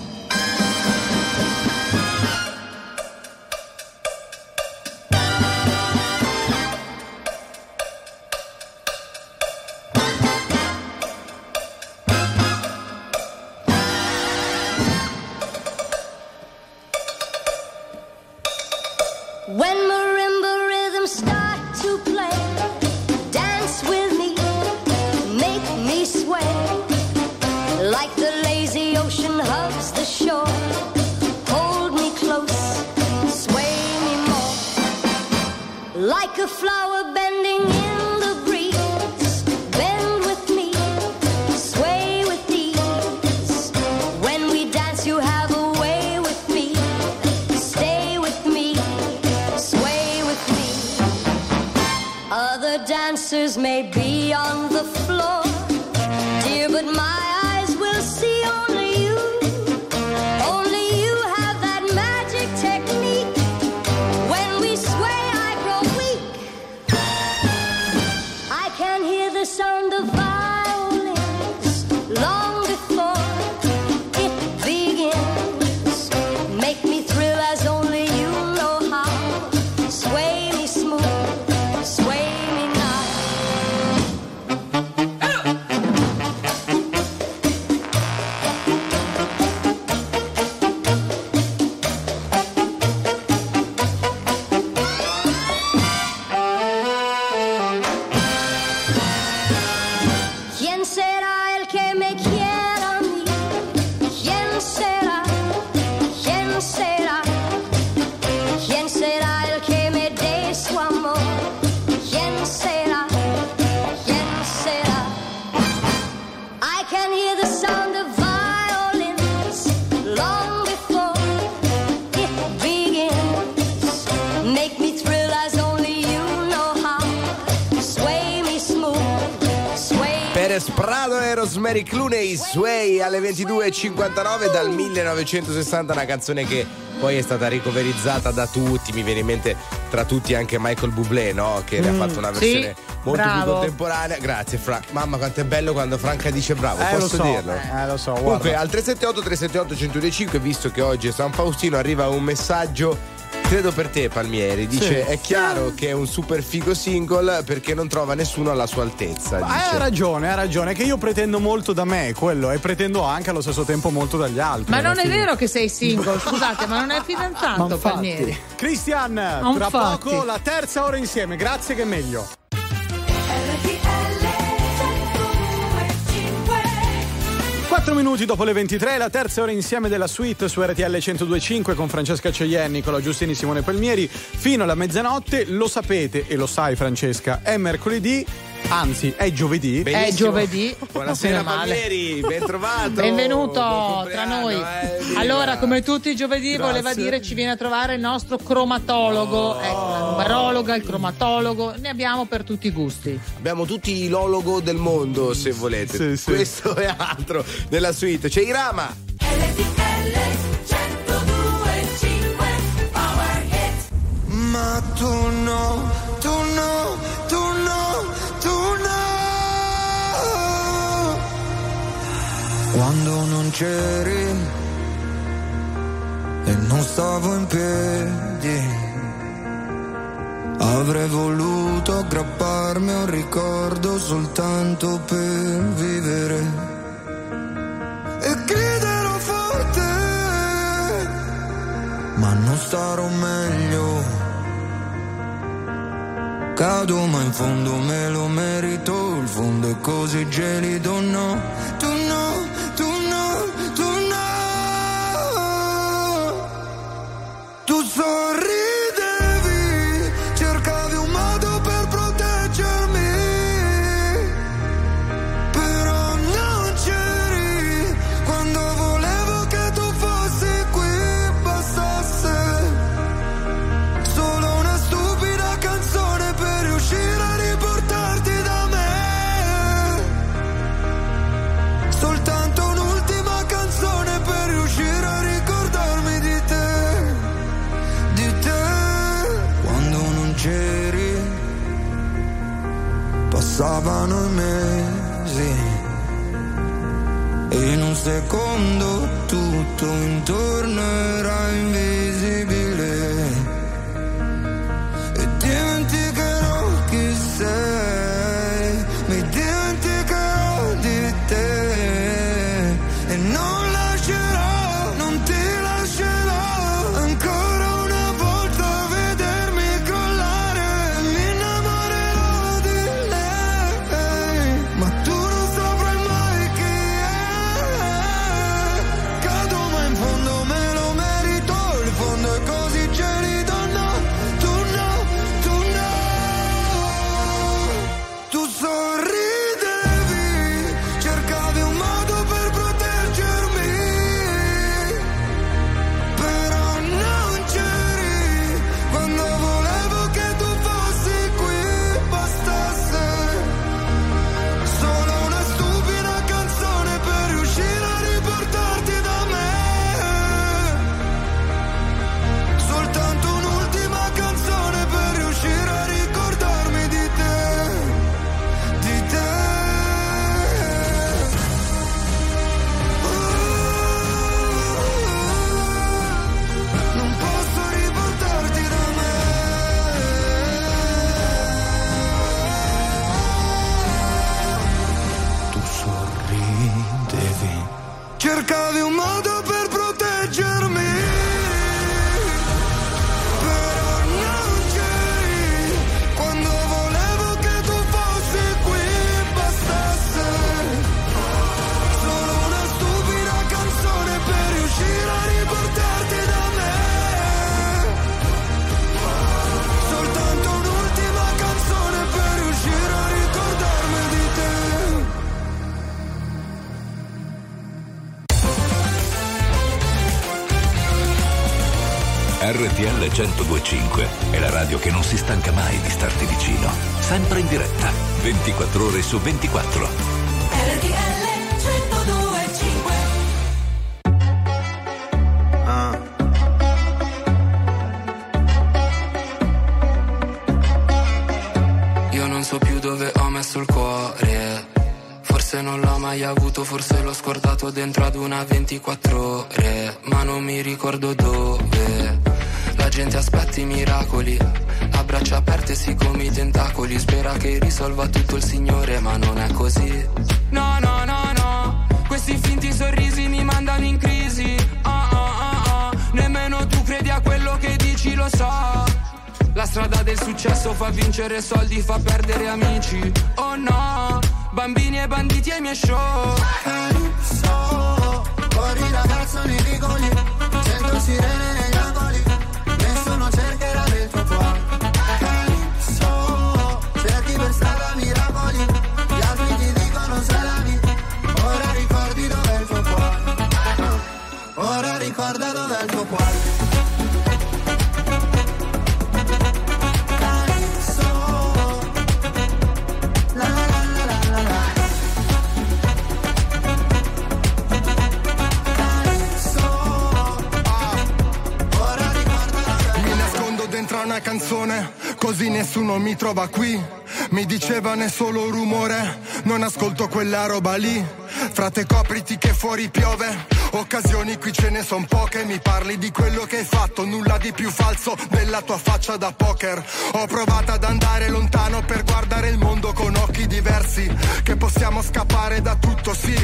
Clooney Sway alle 22.59 dal 1960 una canzone che poi è stata ricoverizzata da tutti mi viene in mente tra tutti anche Michael Bublé no? che ne ha
Mm,
fatto una
sì,
versione molto più
bravo.
contemporanea grazie Fra mamma quanto è bello quando Franca dice bravo
Eh,
posso
so,
dirlo?
eh, lo so,
comunque
guarda.
al 378 378 125 visto che oggi è San Faustino arriva un messaggio Credo per te, Palmieri. Dice:
Sì.
È chiaro che è un super figo single perché non trova nessuno alla sua altezza.
Ma
dice.
hai ragione, hai ragione, che io pretendo molto da me, quello, e pretendo anche allo stesso tempo molto dagli altri.
Ma non è
fine.
vero che sei single, scusate, ma non è fidanzato. Palmieri.
Cristian, tra poco la terza ora insieme, grazie che è meglio. 4 minuti dopo le 23, la terza ora insieme della suite su RTL 1025 con Francesca Ceien, Nicola Giustini, Simone Palmieri fino alla mezzanotte. Lo sapete e lo sai Francesca, è mercoledì, anzi è giovedì.
È giovedì.
Buonasera. Palmieri, ben trovato.
Benvenuto tra noi.
eh,
allora, come tutti i giovedì,
Grazie.
voleva dire ci viene a trovare il nostro cromatologo, ecco, la numerologa, il cromatologo, ne abbiamo per tutti i gusti.
Abbiamo tutti i lologo del mondo, se volete.
Sì, sì.
Questo è altro nella suite. C'è Irama.
Ma tu no, Quando non c'eri e non stavo in piedi, avrei voluto aggrapparmi a un ricordo soltanto per vivere. E griderò forte ma non starò meglio. Cado ma in fondo me lo merito, il fondo è così gelido, no, tu no, tu
passavano i mesi e in un secondo tutto intorno era invisibile
RTL 1025 è la radio che non si stanca mai di starti vicino. Sempre in diretta, 24 ore su 24.
RTL 1025
Ah.
Io non so più dove ho messo il cuore. Forse non l'ho mai avuto, forse l'ho scordato dentro ad una 24 ore. Ma non mi ricordo dove. Gente aspetta i miracoli. A braccia aperte si come i tentacoli. Spera che risolva tutto il Signore, ma non è così. No, no, no, no. Questi finti sorrisi mi mandano in crisi. Ah, ah, ah, ah. Nemmeno tu credi a quello che dici, lo so. La strada del successo fa vincere soldi, fa perdere amici. Oh no, bambini e banditi ai miei show.
Calypso, fuori ragazzo nei vicoli, sirene negli cercherà tuo cuore. Calypso, cerchi per strada miracoli, gli
una canzone, così nessuno mi trova qui. Mi dicevano è solo rumore, non ascolto quella roba lì. Frate copriti che fuori piove, occasioni qui ce ne son poche. Mi parli di quello che hai fatto, nulla di più falso della tua faccia da poker. Ho provato ad andare lontano per guardare il mondo con occhi diversi. Che possiamo scappare da tutto, sì,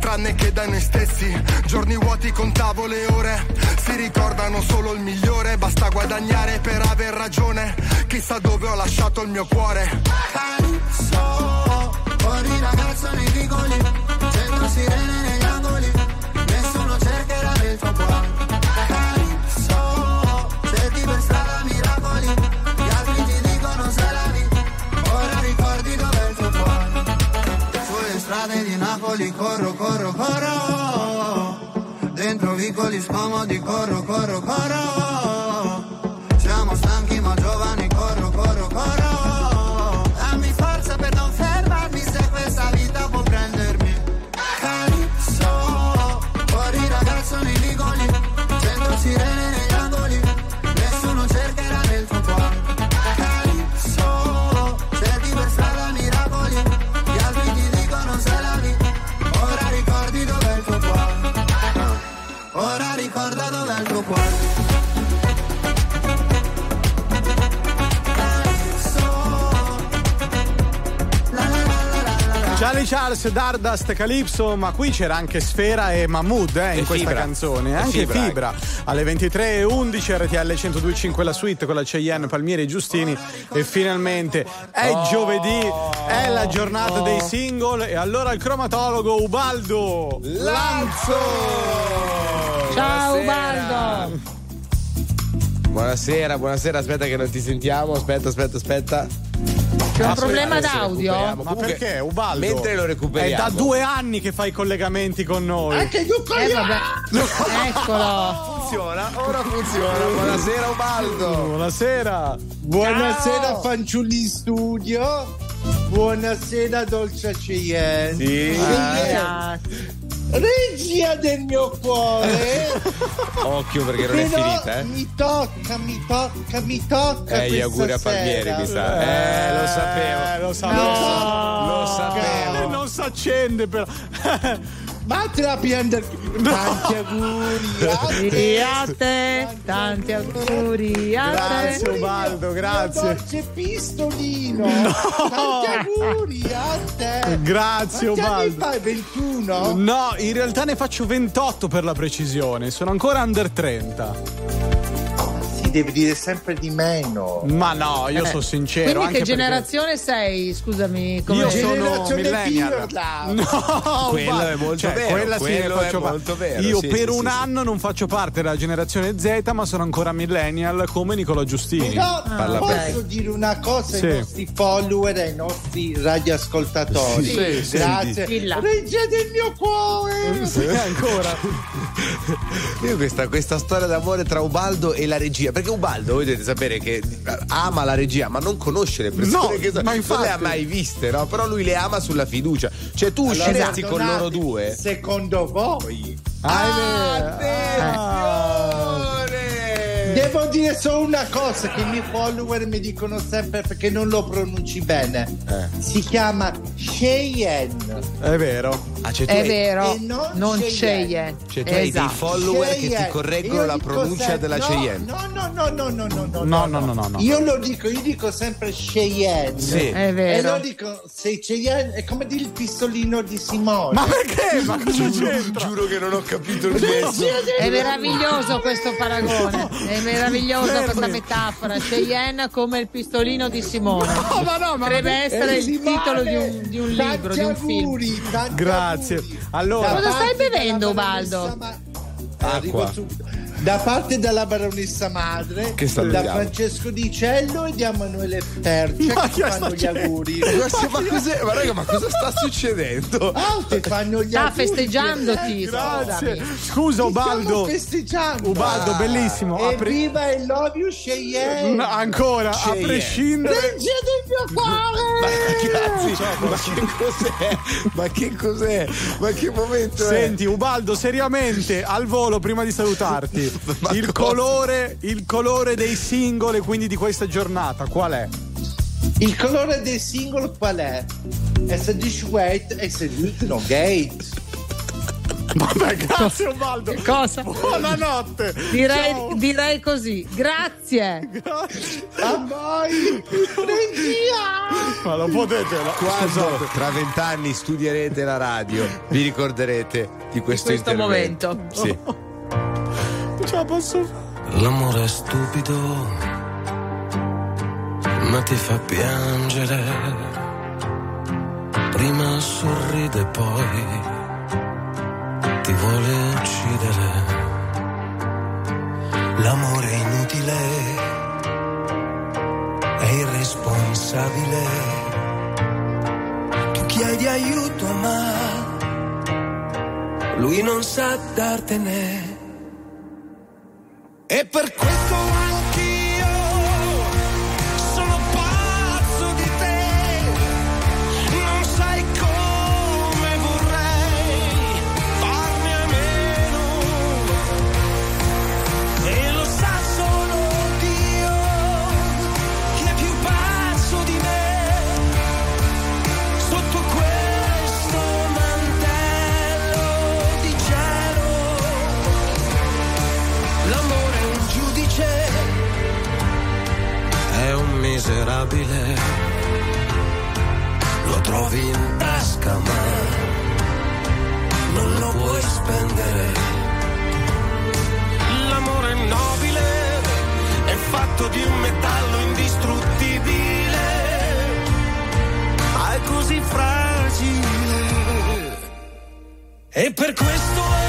tranne che da noi stessi. Giorni vuoti contavo le ore, si ricordano solo il migliore. Basta guadagnare per aver ragione. Chissà dove ho lasciato il mio cuore.
Calypso, fuori ragazzo nei vicoli, strade di Napoli corro, corro, corro, dentro vicoli scomodi corro, corro, corro.
Charlie Charles, Dardust, Calypso, ma qui c'era anche Sfera e Mahmood eh, in
E
questa
Fibra.
canzone.
E
Anche
Fibra,
Fibra. Alle 23.11 RTL 102.5 la suite con la Cheyenne, Palmieri e Giustini. E finalmente è
Oh.
giovedì, è la giornata dei single. E allora il cromatologo Ubaldo Lanzo.
Ciao
Buonasera.
Ubaldo.
Buonasera, buonasera, aspetta che non ti sentiamo. Aspetta, aspetta, aspetta.
C'è un problema d'audio?
Ma
Comunque,
perché Ubaldo?
Mentre lo
È
recuperiamo.
da due anni che fai i collegamenti con noi.
Anche io con
Eh vabbè. Eccolo.
Funziona, ora funziona. Buonasera Ubaldo.
Buonasera.
Buonasera
Ciao.
fanciulli in studio. Buonasera dolce Cheyenne.
Sì.
Grazie.
Regia del mio cuore.
Occhio perché non è finita, eh.
mi tocca, mi tocca, mi tocca.
Eh, gli auguri a Palmieri, mi sa. Eh, lo sapevo.
Eh, lo
sapevo.
sapevo.
Lo sapevo.
Eh, non si accende però.
Vattene a prendere tanti auguri a te.
tanti auguri a
Grazie
te.
Ubaldo,
Mio
grazie.
dolce pistolino. Tanti auguri a te.
Grazie
Quanti
Ubaldo.
fai? 21?
No, in realtà ne faccio 28 per la precisione, sono ancora under 30.
Si deve dire sempre di meno.
Ma no, io
Eh,
sono sincero.
Quindi
anche
che
perché-
generazione sei? Scusami. Come...
Io sono
Generazione
millennial. No,
Quello
Ubaldo.
è molto
Cioè,
vero,
Quella sì
è
faccio
molto vero,
Io
sì,
per
sì,
un
sì,
anno non faccio parte della generazione Z, ma sono ancora millennial come Nicola Giustini.
Però
Parla
posso
bene.
dire una cosa
Sì.
ai nostri follower e ai nostri radioascoltatori.
Sì, sì,
Grazie. Regia del mio cuore.
Sì, ancora.
Io questa, questa storia d'amore tra Ubaldo e la regia, perché Ubaldo voi dovete sapere che ama la regia, ma non conosce le persone
No,
che so-
ma
non
infatti.
le ha mai viste, no? Però lui le ama sulla fiducia. Cioè tu
Allora,
usciresti con loro due.
Secondo voi?
Ah, è vero.
Devo dire solo una cosa che i miei follower mi dicono sempre perché non lo pronunci bene.
Eh.
Si chiama Cheyenne.
È vero.
Ah,
È vero,
E non
non
Cheyenne.
Cheyenne.
Cioè tu hai dei
Esatto.
follower che ti
Cheyenne.
correggono la pronuncia
sempre-
della
no,
Cheyenne.
No, no, no, no, no, no, no,
No, no, no, no, no.
Io lo dico, io dico sempre Cheyenne.
Sì.
È
E
vero.
lo dico, sei Cheyenne è come dire il pistolino di Simone.
Ma perché? Ma cosa
Giuro,
c'entra?
giuro che non ho capito niente.
del
È meraviglioso questo paragone, è meravigliosa
Fermi.
questa metafora. Cheyenne come il pistolino di Simone.
No, ma no, ma
Dovrebbe essere il titolo di un, di un libro, di un film.
auguri, tanti
Grazie. Allora-
Cosa stai bevendo,
della
Ubaldo?
Ma-. Da parte della baronessa madre,
Che
da. Francesco Di Cello e di Emanuele Perce
Ma
che fanno gli auguri.
Ma, ma cos'è? Ma raga, ma cosa sta succedendo?
Ah, fanno gli
Sta
auguri.
festeggiandoti,
Grazie.
scusami.
Scusa Ubaldo.
festeggiando.
Ubaldo, bellissimo. A pre-
Evviva e love you Cheyenne.
No, ancora, a
Cheyenne.
prescindere.
Regia del mio cuore.
Ragazzi, ma che cos'è? Ma che cos'è? Ma che momento
Senti, Ubaldo, seriamente, al volo, prima di salutarti, Il colore, il colore dei singoli, quindi di questa giornata, qual è?
Il colore del singolo qual è? SD White e SD No Gate.
Vabbè, grazie Ubaldo.
Cosa?
Buonanotte.
Direi, direi così, grazie.
A voi. Regia.
Ma lo potete, no?
Quando tra vent'anni studierete la radio, vi ricorderete di questo,
questo
intervento.
momento.
Sì.
Ce la posso fare?
L'amore è stupido, ma ti fa piangere. Prima sorride, poi ti vuole uccidere. L'amore è inutile, è irresponsabile. Tu chiedi aiuto, ma lui non sa dartene. E per questo miserabile lo trovi in tasca ma non lo puoi spendere. L'amore nobile è fatto di un metallo indistruttibile, ma è così fragile. E per questo è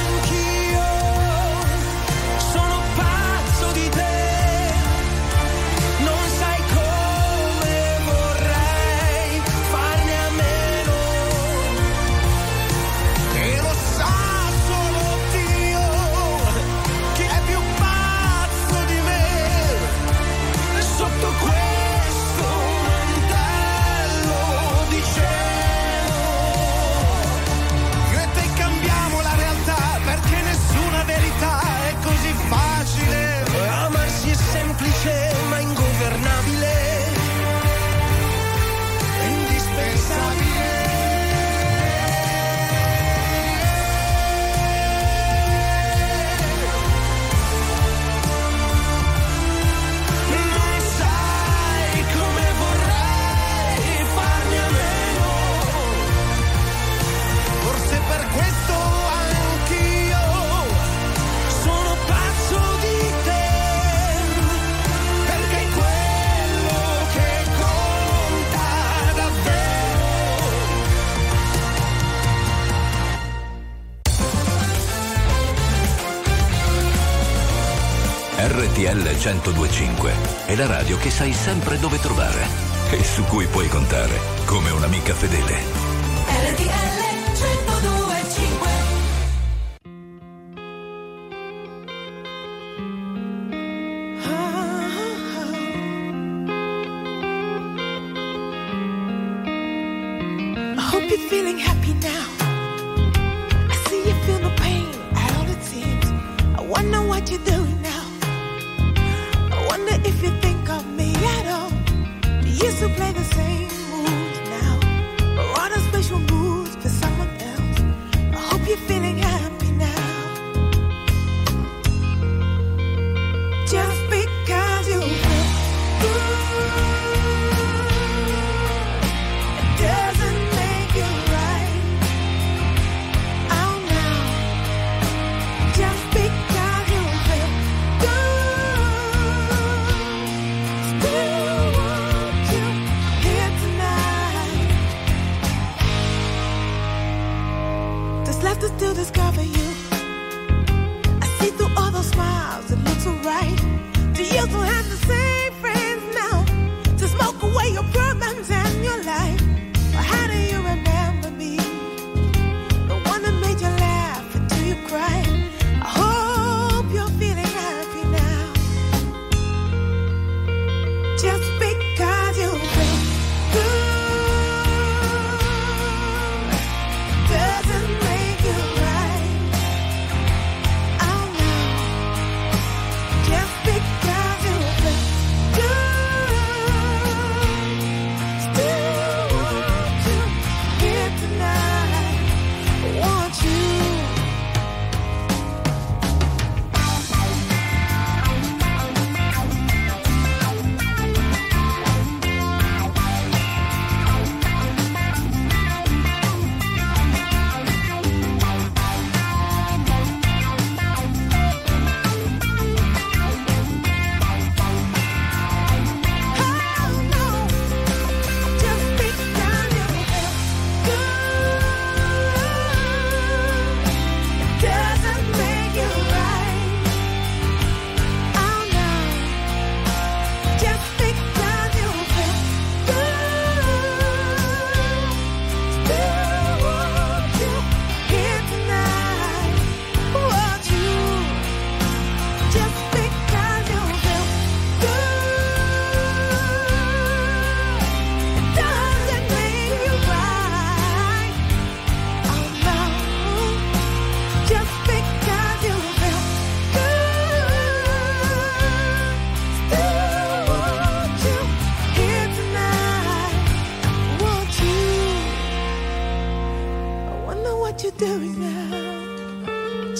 RPL 1025 è la radio che sai sempre dove trovare e su cui puoi contare come un'amica fedele.
RPL 1025
I hope you're feeling happy now. I see you feel the pain at all the tears. I wonder what you're doing. to play the same.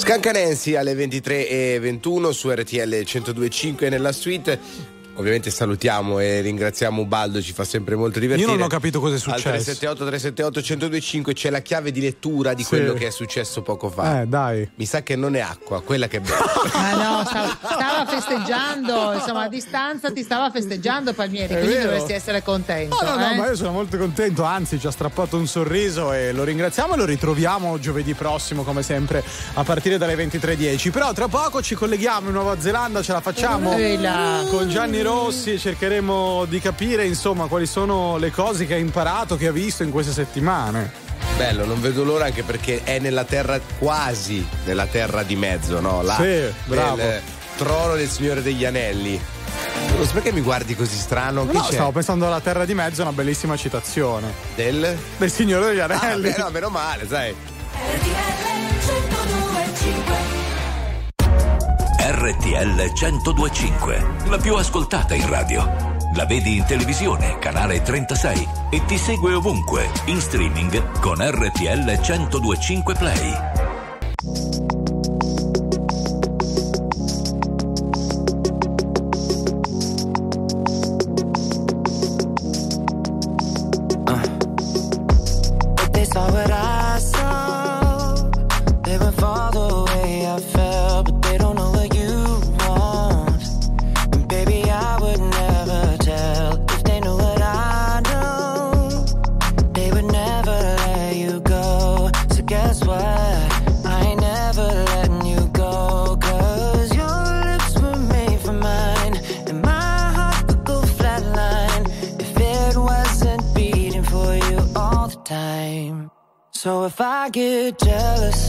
Cancanensi alle 23.21 su RTL 1025 nella suite ovviamente salutiamo e ringraziamo Ubaldo, ci fa sempre molto divertire.
Io non ho capito cosa è successo.
Al 378 378 1025 c'è la chiave di lettura di
sì.
quello che è successo poco fa.
Eh, dai.
Mi sa che non è acqua, quella che è bella.
Ma no, stavo, stava festeggiando, insomma, a distanza ti stava festeggiando Palmieri,
È
quindi
vero.
dovresti essere contento.
No, no, no,
eh?
ma io sono molto contento, anzi ci ha strappato un sorriso e lo ringraziamo e lo ritroviamo giovedì prossimo come sempre a partire dalle 23.10. Però tra poco ci colleghiamo in Nuova Zelanda, ce la facciamo
là.
con Gianni Rossi e cercheremo di capire insomma quali sono le cose che ha imparato, che ha visto in queste settimane.
Bello, non vedo l'ora anche perché è nella terra quasi nella terra di mezzo, no? Là,
Sì, bravo.
nel trono del Signore degli Anelli. Non so perché mi guardi così strano.
No,
c'è?
stavo pensando alla Terra di Mezzo, una bellissima citazione.
Del?
Del Signore degli
Ah,
Anelli.
beh, no, meno male, sai.
RTL 1025, la più ascoltata in radio. La vedi in televisione, canale 36 e ti segue ovunque, in streaming con RTL 1025 Play.
Get jealous,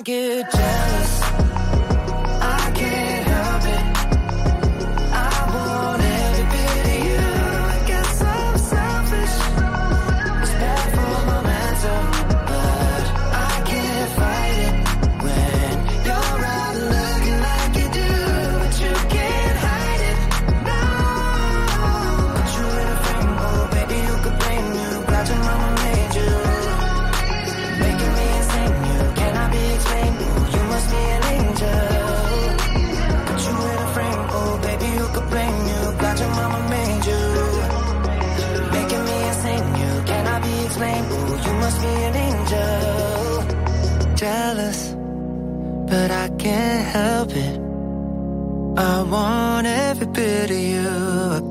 I get jealous,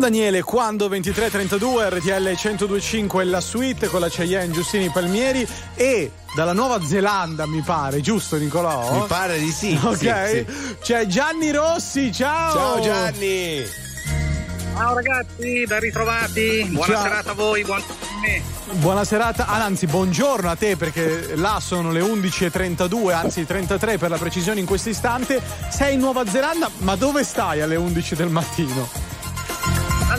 Pino Daniele, quando 2332 RTL 1025 la suite con la Cheyenne Giustini Palmieri e dalla Nuova Zelanda mi pare, giusto Nicolò?
Mi pare di sì,
Ok.
sì, sì.
C'è Gianni Rossi, ciao!
Ciao Gianni!
Ciao ragazzi, ben ritrovati. Buona
Ciao.
serata a voi, buon a me.
Buona serata, ah, anzi buongiorno a te perché là sono le 11.32, anzi 33 per la precisione in questo istante. Sei in Nuova Zelanda, ma dove stai alle 11 del mattino?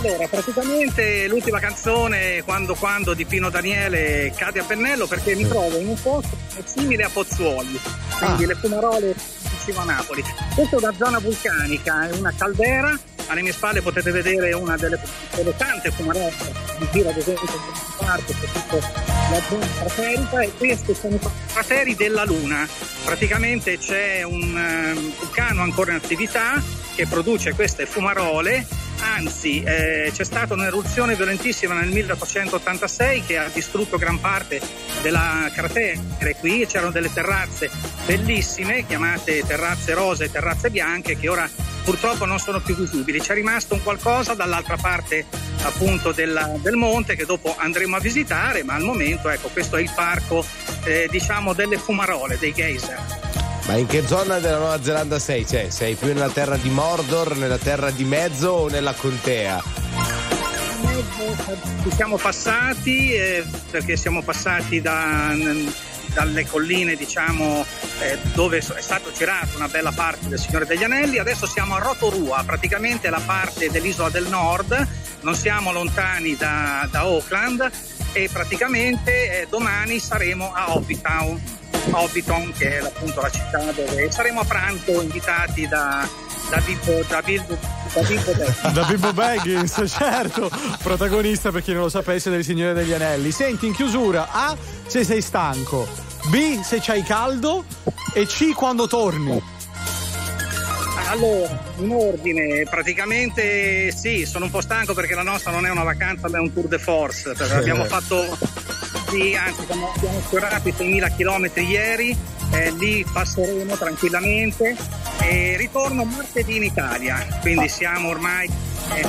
Allora, praticamente l'ultima canzone, Quando Quando di Pino Daniele, cade a pennello perché mi trovo in un posto simile a Pozzuoli, quindi
Ah.
le fumarole vicino a Napoli. Questa è una zona vulcanica, è una caldera. Alle mie spalle potete vedere una delle, delle tante fumarole di giro, ad esempio, in parte, soprattutto la zona craterica, e questi sono i crateri della Luna. Praticamente c'è un ehm, vulcano ancora in attività che produce queste fumarole anzi eh, c'è stata un'eruzione violentissima nel 1886 che ha distrutto gran parte della cratere qui c'erano delle terrazze bellissime chiamate terrazze rose e terrazze bianche che ora purtroppo non sono più visibili. C'è rimasto un qualcosa dall'altra parte appunto della- del monte che dopo andremo a visitare, ma al momento ecco questo è il parco eh, diciamo delle fumarole, dei geyser.
Ma in che zona della Nuova Zelanda sei? Cioè, sei più nella terra di Mordor, nella terra di mezzo o nella contea?
Siamo passati eh, perché siamo passati da- dalle colline diciamo eh, dove è stato girato una bella parte del Signore degli Anelli adesso siamo a Rotorua praticamente la parte dell'isola del nord non siamo lontani da, da Auckland e praticamente eh, domani saremo a Hobbitown Hobbiton che è appunto la città dove saremo a pranzo invitati da, da Bilbo da Bilbo da Bilbo Baggins.
Da Bimbo Baggins, certo, protagonista per chi non lo sapesse del Signore degli Anelli. Senti, in chiusura, A, se sei stanco, B, se c'hai caldo e C, quando torni.
Allora, in ordine, praticamente sì, sono un po' stanco perché la nostra non è una vacanza, ma è un tour de force. perché abbiamo fatto, sì, anzi, abbiamo, abbiamo sfiorato i 6.000 km ieri, eh, lì passeremo tranquillamente. E ritorno martedì in Italia, quindi siamo ormai eh,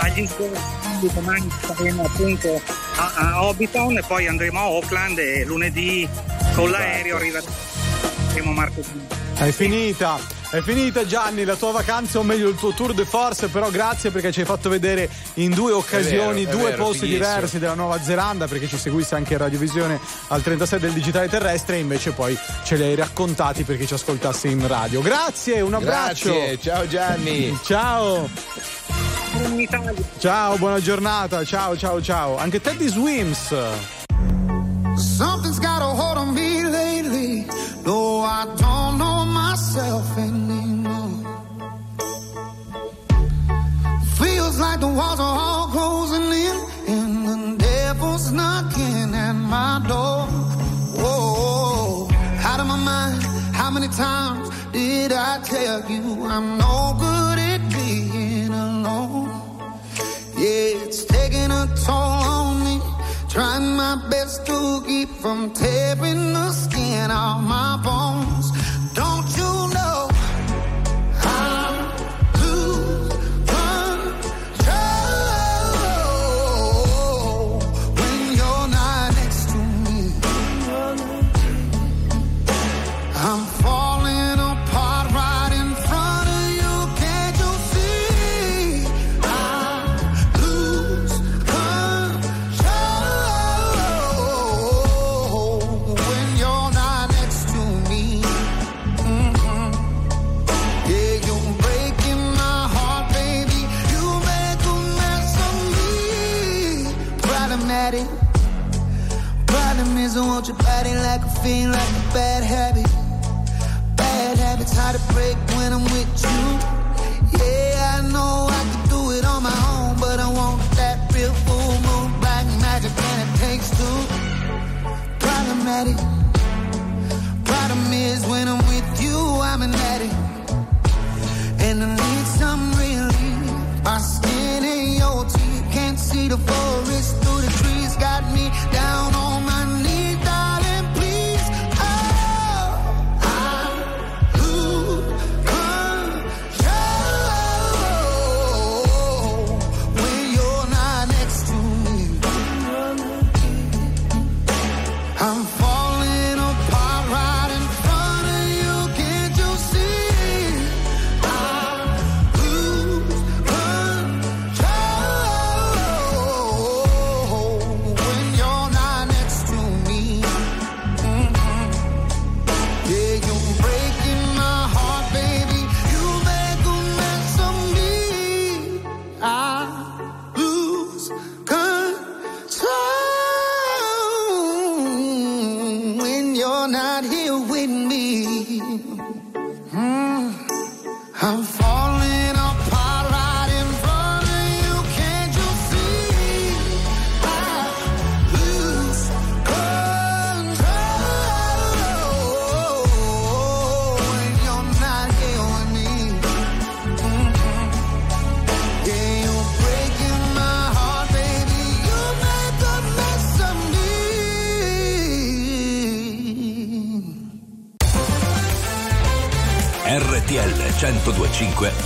agli incontri, domani saremo appunto a, a Hobbiton e poi andremo a Auckland e lunedì con l'aereo arriveremo martedì.
È finita, è finita Gianni la tua vacanza o meglio il tuo tour de force, però grazie perché ci hai fatto vedere in due occasioni
vero,
due
vero,
posti
fighissimo.
diversi della Nuova Zelanda perché ci seguisse anche in radiovisione al 36 del digitale terrestre e invece poi ce li hai raccontati perché ci ascoltassi in radio. Grazie, un abbraccio.
Grazie, ciao Gianni.
Ciao.
In Italia.
Ciao, buona giornata. Ciao, ciao, ciao. Anche Teddy Swims.
Something's got a hold on me. No, I don't know myself anymore. Feels like the walls are all closing in, and the devil's knocking at my door. Whoa, out of my mind. How many times did I tell you I'm no good at being alone? Yeah, it's taking a toll on me. Trying my best to keep from tearing the in all my
bones.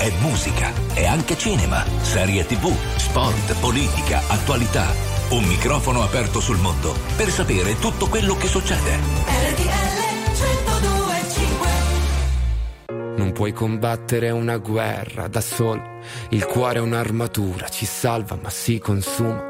È musica, è anche cinema, serie tv, sport, politica, attualità. Un microfono aperto sul mondo per sapere tutto quello che succede.
RTL 1025
Non puoi combattere una guerra da solo. Il cuore è un'armatura, ci salva ma si consuma.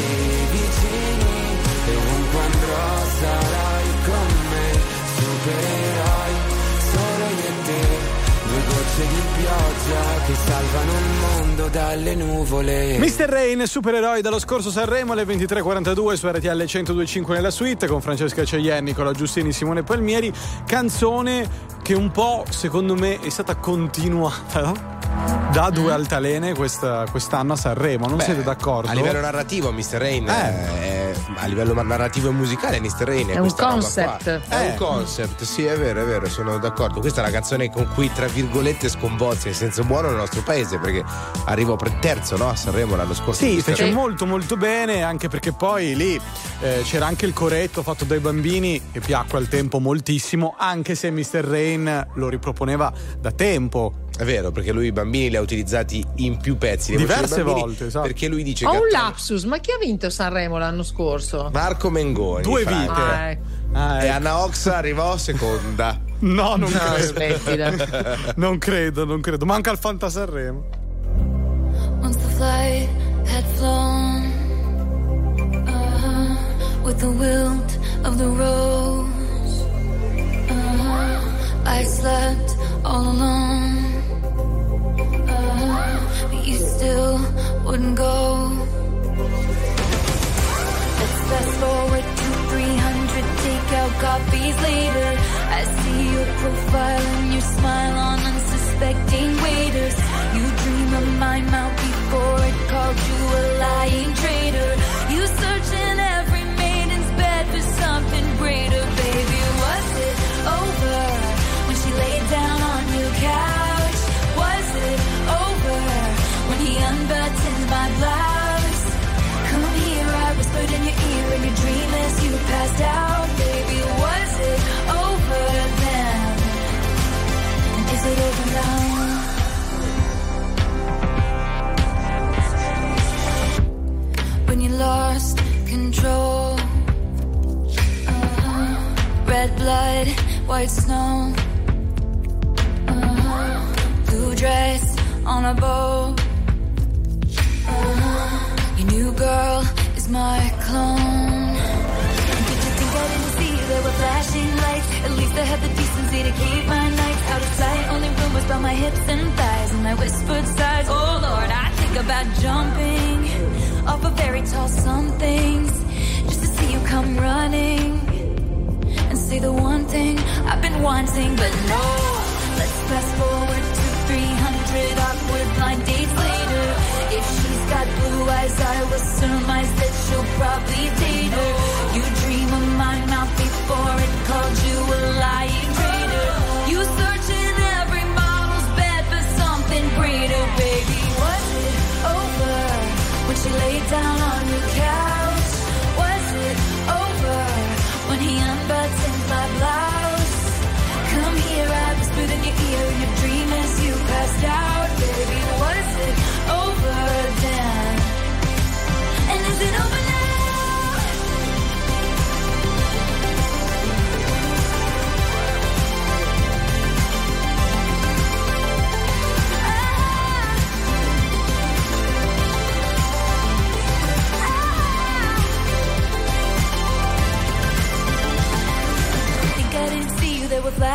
gocce di pioggia che salvano il mondo dalle nuvole.
Mr. Rain, supereroi dallo scorso Sanremo alle 23.42 su RTL 1025 nella suite con Francesca Ceien, Nicola Giustini, Simone Palmieri. Canzone che un po', secondo me, è stata continuata no? Da due altalene questa- quest'anno a Sanremo. Non
Beh,
siete d'accordo?
A livello narrativo, Mr. Rain,
Eh.
è- a livello narrativo e musicale, Mr. Rain è,
È un
questa roba
concept.
qua. È
Eh.
un concept, sì, è vero, è vero, sono d'accordo. Questa è la canzone con cui, tra virgolette, sconvolse in senso buono il nostro paese, perché arrivò per terzo no, a Sanremo l'anno scorso.
Sì, fece
Rain.
molto molto bene, anche perché poi lì eh, c'era anche il coretto fatto dai bambini che piacque al tempo moltissimo, anche se Mr. Rain lo riproponeva da tempo.
È vero, perché lui i bambini li ha utilizzati in più pezzi.
Diverse volte, esatto.
Perché lui dice
Ho
che
un lapsus, ma chi ha vinto Sanremo l'anno scorso?
Marco Mengoni.
Due vite.
Ah, ecco.
Ah,
E
ecco.
Anna Oxa arrivò seconda.
No, non
No,
credo.
smettila.
non credo, non credo. Manca il Fanta Sanremo.
Once the flight had flown uh-huh, with the wilt of the rose, uh-huh, I slept all alone. But you still wouldn't go. Let's fast forward to 300 takeout copies later. I see your profile and your smile on unsuspecting waiters. You dream of my mouth before it called you a lying traitor. doubt, baby, was it over then? And is it over now? When you lost control, uh-huh.
red blood, white snow, uh-huh. blue dress on a boat. Uh-huh. Your new girl is my clone there were flashing lights? At least I had the decency to keep my nights out of sight. Only rumors about my hips and thighs and my whispered sighs. Oh Lord, I think about jumping off of very tall somethings just to see you come running and say the one thing I've been wanting, but no. Let's fast forward to 300 awkward blind dates later. She's got blue eyes, I will surmise that she'll probably date her. You dream of my mouth before it called you a lying traitor. You search in every model's bed for something greater, baby. Was it over when she laid down on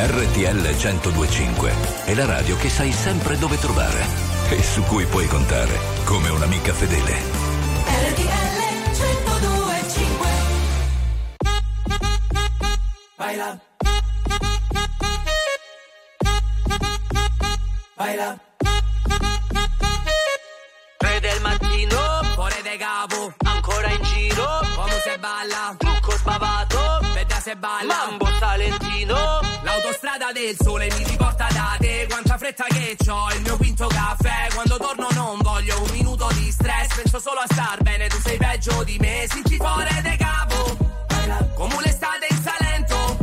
RTL 1025 è la radio che sai sempre dove trovare e su cui puoi contare come un'amica fedele.
RTL 1025
Baila. Baila.
3 del mattino, fuori de capo, ancora in giro, come se balla, trucco spavato, veda se balla, mambo salentino, l'autostrada del sole mi riporta da te, quanta fretta che c'ho, il mio quinto caffè, quando torno non voglio un minuto di stress, penso solo a star bene, tu sei peggio di me, sinti fuori de capo, come un'estate in Salento,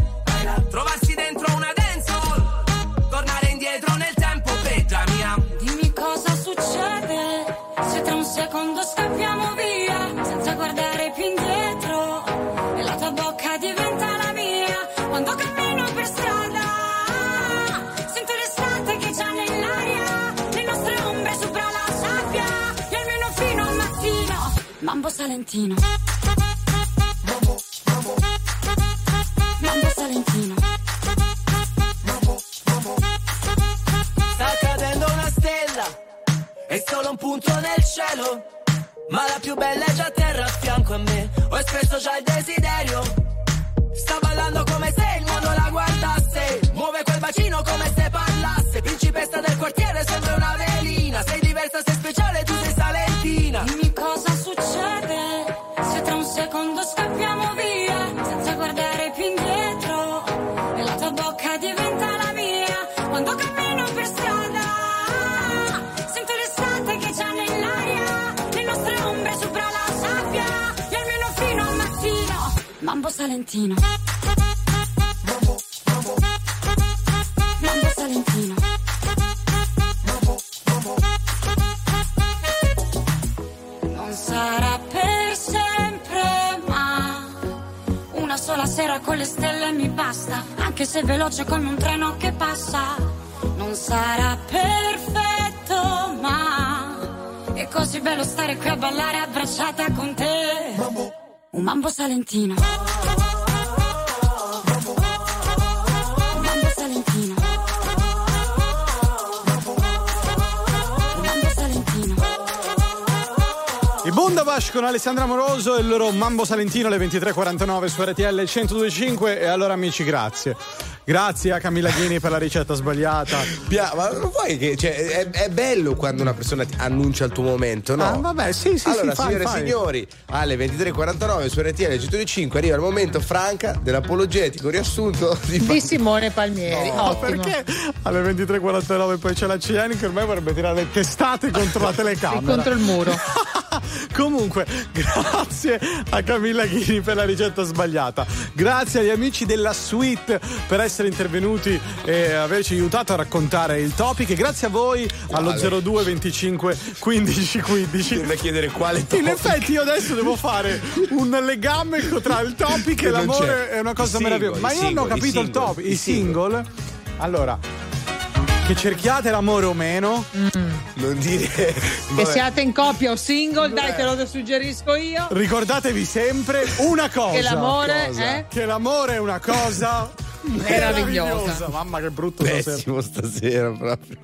trovarsi dentro una dancehall, tornare indietro nel tempo, peggia mia.
Dimmi cosa succede se tra un secondo scappiamo via senza guardare salentino mambo salentino
Sta cadendo una stella, è solo un punto nel cielo. Ma la più bella è già a terra a fianco a me. Ho espresso già il desiderio. Sta ballando come se il mondo la guardasse. Muove quel bacino come se
mambo salentino mambo salentino Non sarà per sempre, ma una sola sera con le stelle mi basta, anche se veloce come un treno che passa. Non sarà perfetto, ma è così bello stare qui a ballare abbracciata con te. Un mambo salentino. Un mambo salentino. Un mambo salentino.
I Bundabash con Alessandra Moroso e il loro Mambo Salentino alle 23.49 su RTL 102.5 e allora amici grazie. Grazie a Camilla Ghini per la ricetta sbagliata.
Pia- ma non vuoi che cioè, è, è bello quando una persona ti annuncia il tuo momento, no?
Ah, vabbè, sì, sì,
Allora,
sì,
signore e signori, alle 23.49 su RTL 105 arriva il momento franca dell'apologetico riassunto di
Di Simone Palmieri.
No,
Ottimo.
perché alle 23.49 poi c'è la CN che ormai vorrebbe tirare le testate contro la telecamera.
Sì, contro il muro.
Comunque, grazie a Camilla Ghini per la ricetta sbagliata. Grazie agli amici della suite per essere intervenuti e averci aiutato a raccontare il topic. E grazie a voi allo
Quale?
02 25 15 15.
da chiedere quale
In
topic.
effetti, io adesso devo fare un legame tra il topic
Che
e l'amore.
c'è.
È una cosa
single,
meravigliosa. Ma io non ho
single,
capito il
single,
topic.
i
single. Allora, che cerchiate l'amore o meno,
non dire.
Che
Vabbè.
siate in coppia o single, dai, te lo suggerisco io.
ricordatevi sempre una cosa.
Che l'amore
Cosa?
è-
Che l'amore è una cosa
Meravigliosa.
Mamma che brutto stasera.
Stasera proprio.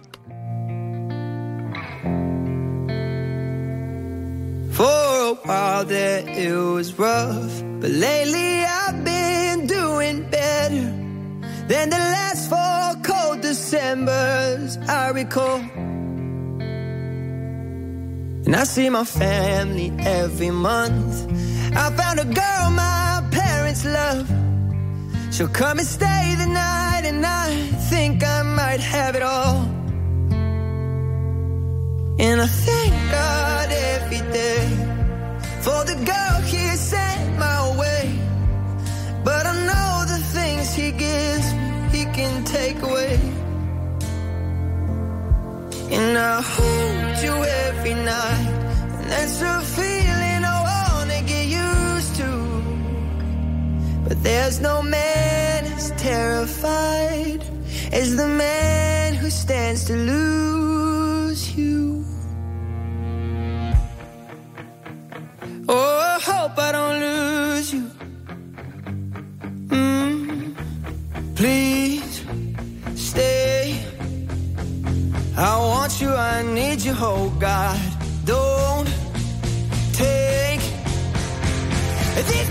For a while there it was rough, but lately I've been doing better than the last four cold Decembers I recall. And I see my family every month. I found a girl my parents love. She'll come and stay the night, and I think I might have it all. And I thank God every day for the girl He sent my way. But I know the things He gives me, He can take away. And I hold you every night, and that's a feeling there's no man as terrified as the man who stands to lose you. Oh, I hope I don't lose you. Mm, please stay. I want you, I need you, oh God. Don't take these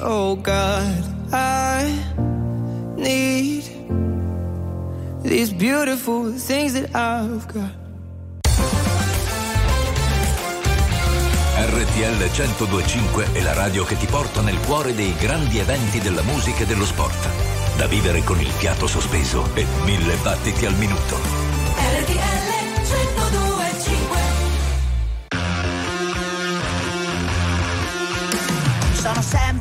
oh God. I need these beautiful things that I've got.
RTL 1025 è la radio che ti porta nel cuore dei grandi eventi della musica e dello sport. Da vivere con il fiato sospeso e mille battiti al minuto.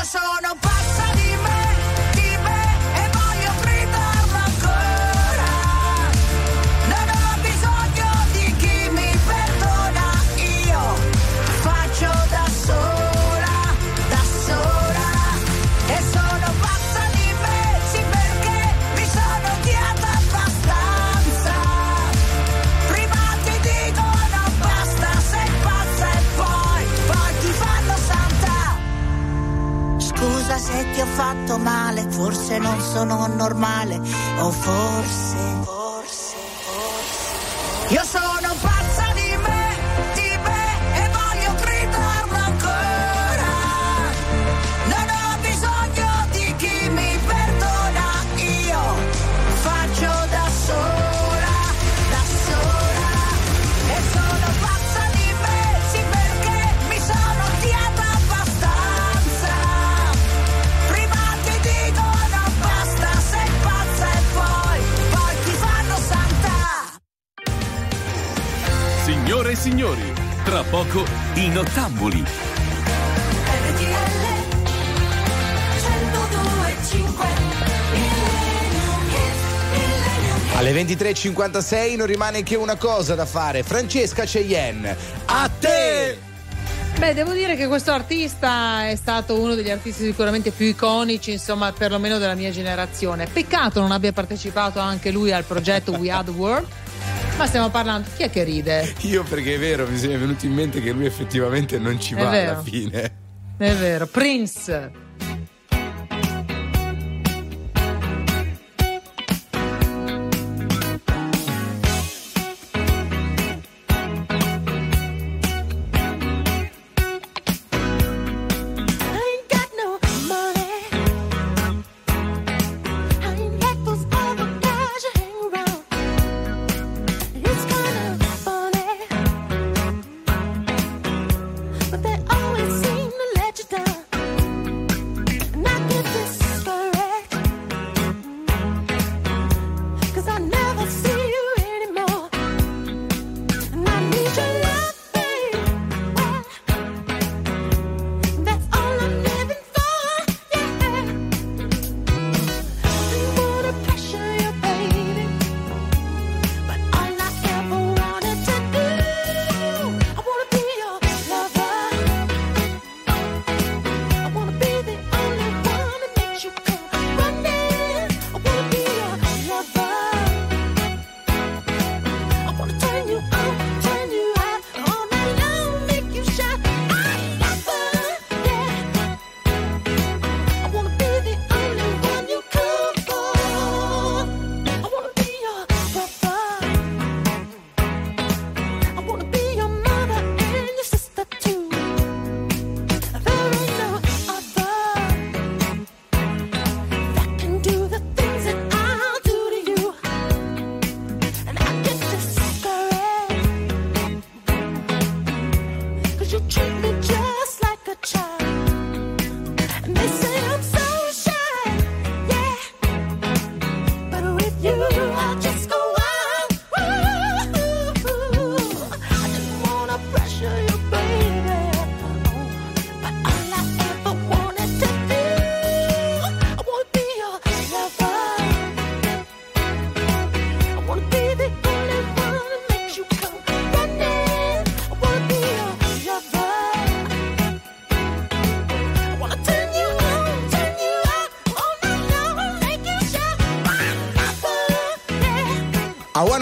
Yo solo forse non sono normale o forse, forse, forse. Io sono
signori, tra poco i nottamboli.
Alle 23.56 non rimane che una cosa da fare. Francesca Cheyenne, a te!
Beh, devo dire che questo artista è stato uno degli artisti sicuramente più iconici, insomma, perlomeno della mia generazione. Peccato non abbia partecipato anche lui al progetto We Are the World ma stiamo parlando, chi è che ride?
Io perché è vero, mi è venuto in mente che lui effettivamente non ci va alla fine.
È vero, Prince.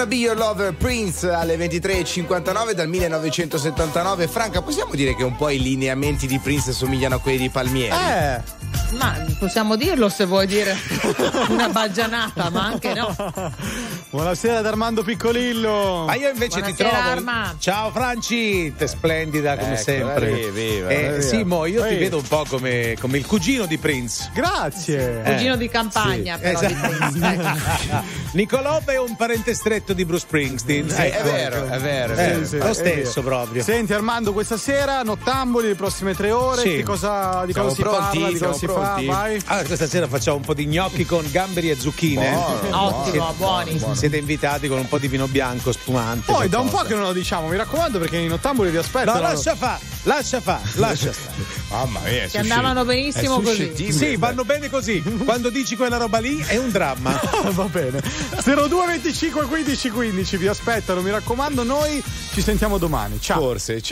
Be Your Lover
Prince alle 23.59 dal 1979. Franca, possiamo dire che un po' i lineamenti di Prince somigliano a quelli di Palmieri?
Eh.
Ma possiamo dirlo se vuoi dire una baggianata, ma anche no.
Buonasera ad Armando Piccolillo.
Ma io invece
Buonasera, ti
trovo.
Arma.
Ciao Franci, te splendida come
ecco,
sempre.
Viva, viva,
eh,
viva.
Simo, io viva.
ti
vedo un po' come, come, il cugino di Prince.
Grazie.
Cugino eh. di campagna,
sì.
però.
Esatto.
Di
Nicolò è un parente stretto di Bruce Springsteen.
Sì, è vero, è vero, è
Eh,
vero.
Sì, sì,
lo
è
stesso
vero.
proprio.
Senti Armando, questa sera nottamboli le prossime tre ore,
Sì.
che cosa, di
Siamo
cosa si
pronti?
parla, di cosa si
pronti?
fa? Vai.
Allora, questa sera facciamo un po' di gnocchi con gamberi e zucchine.
Buono,
Ottimo, buoni.
Siete invitati con un po' di vino bianco spumante.
Poi da un po' che non lo diciamo, mi raccomando perché i nottamboli vi
No,
aspettano.
lascia fa, lascia fa, lascia stare.
Mamma mia,
Che andavano benissimo così.
Sì, vanno bene così. Quando dici quella roba lì è un dramma.
Va bene. 02 25 15 15 vi aspettano, mi raccomando, noi ci sentiamo domani. Ciao.
Forse.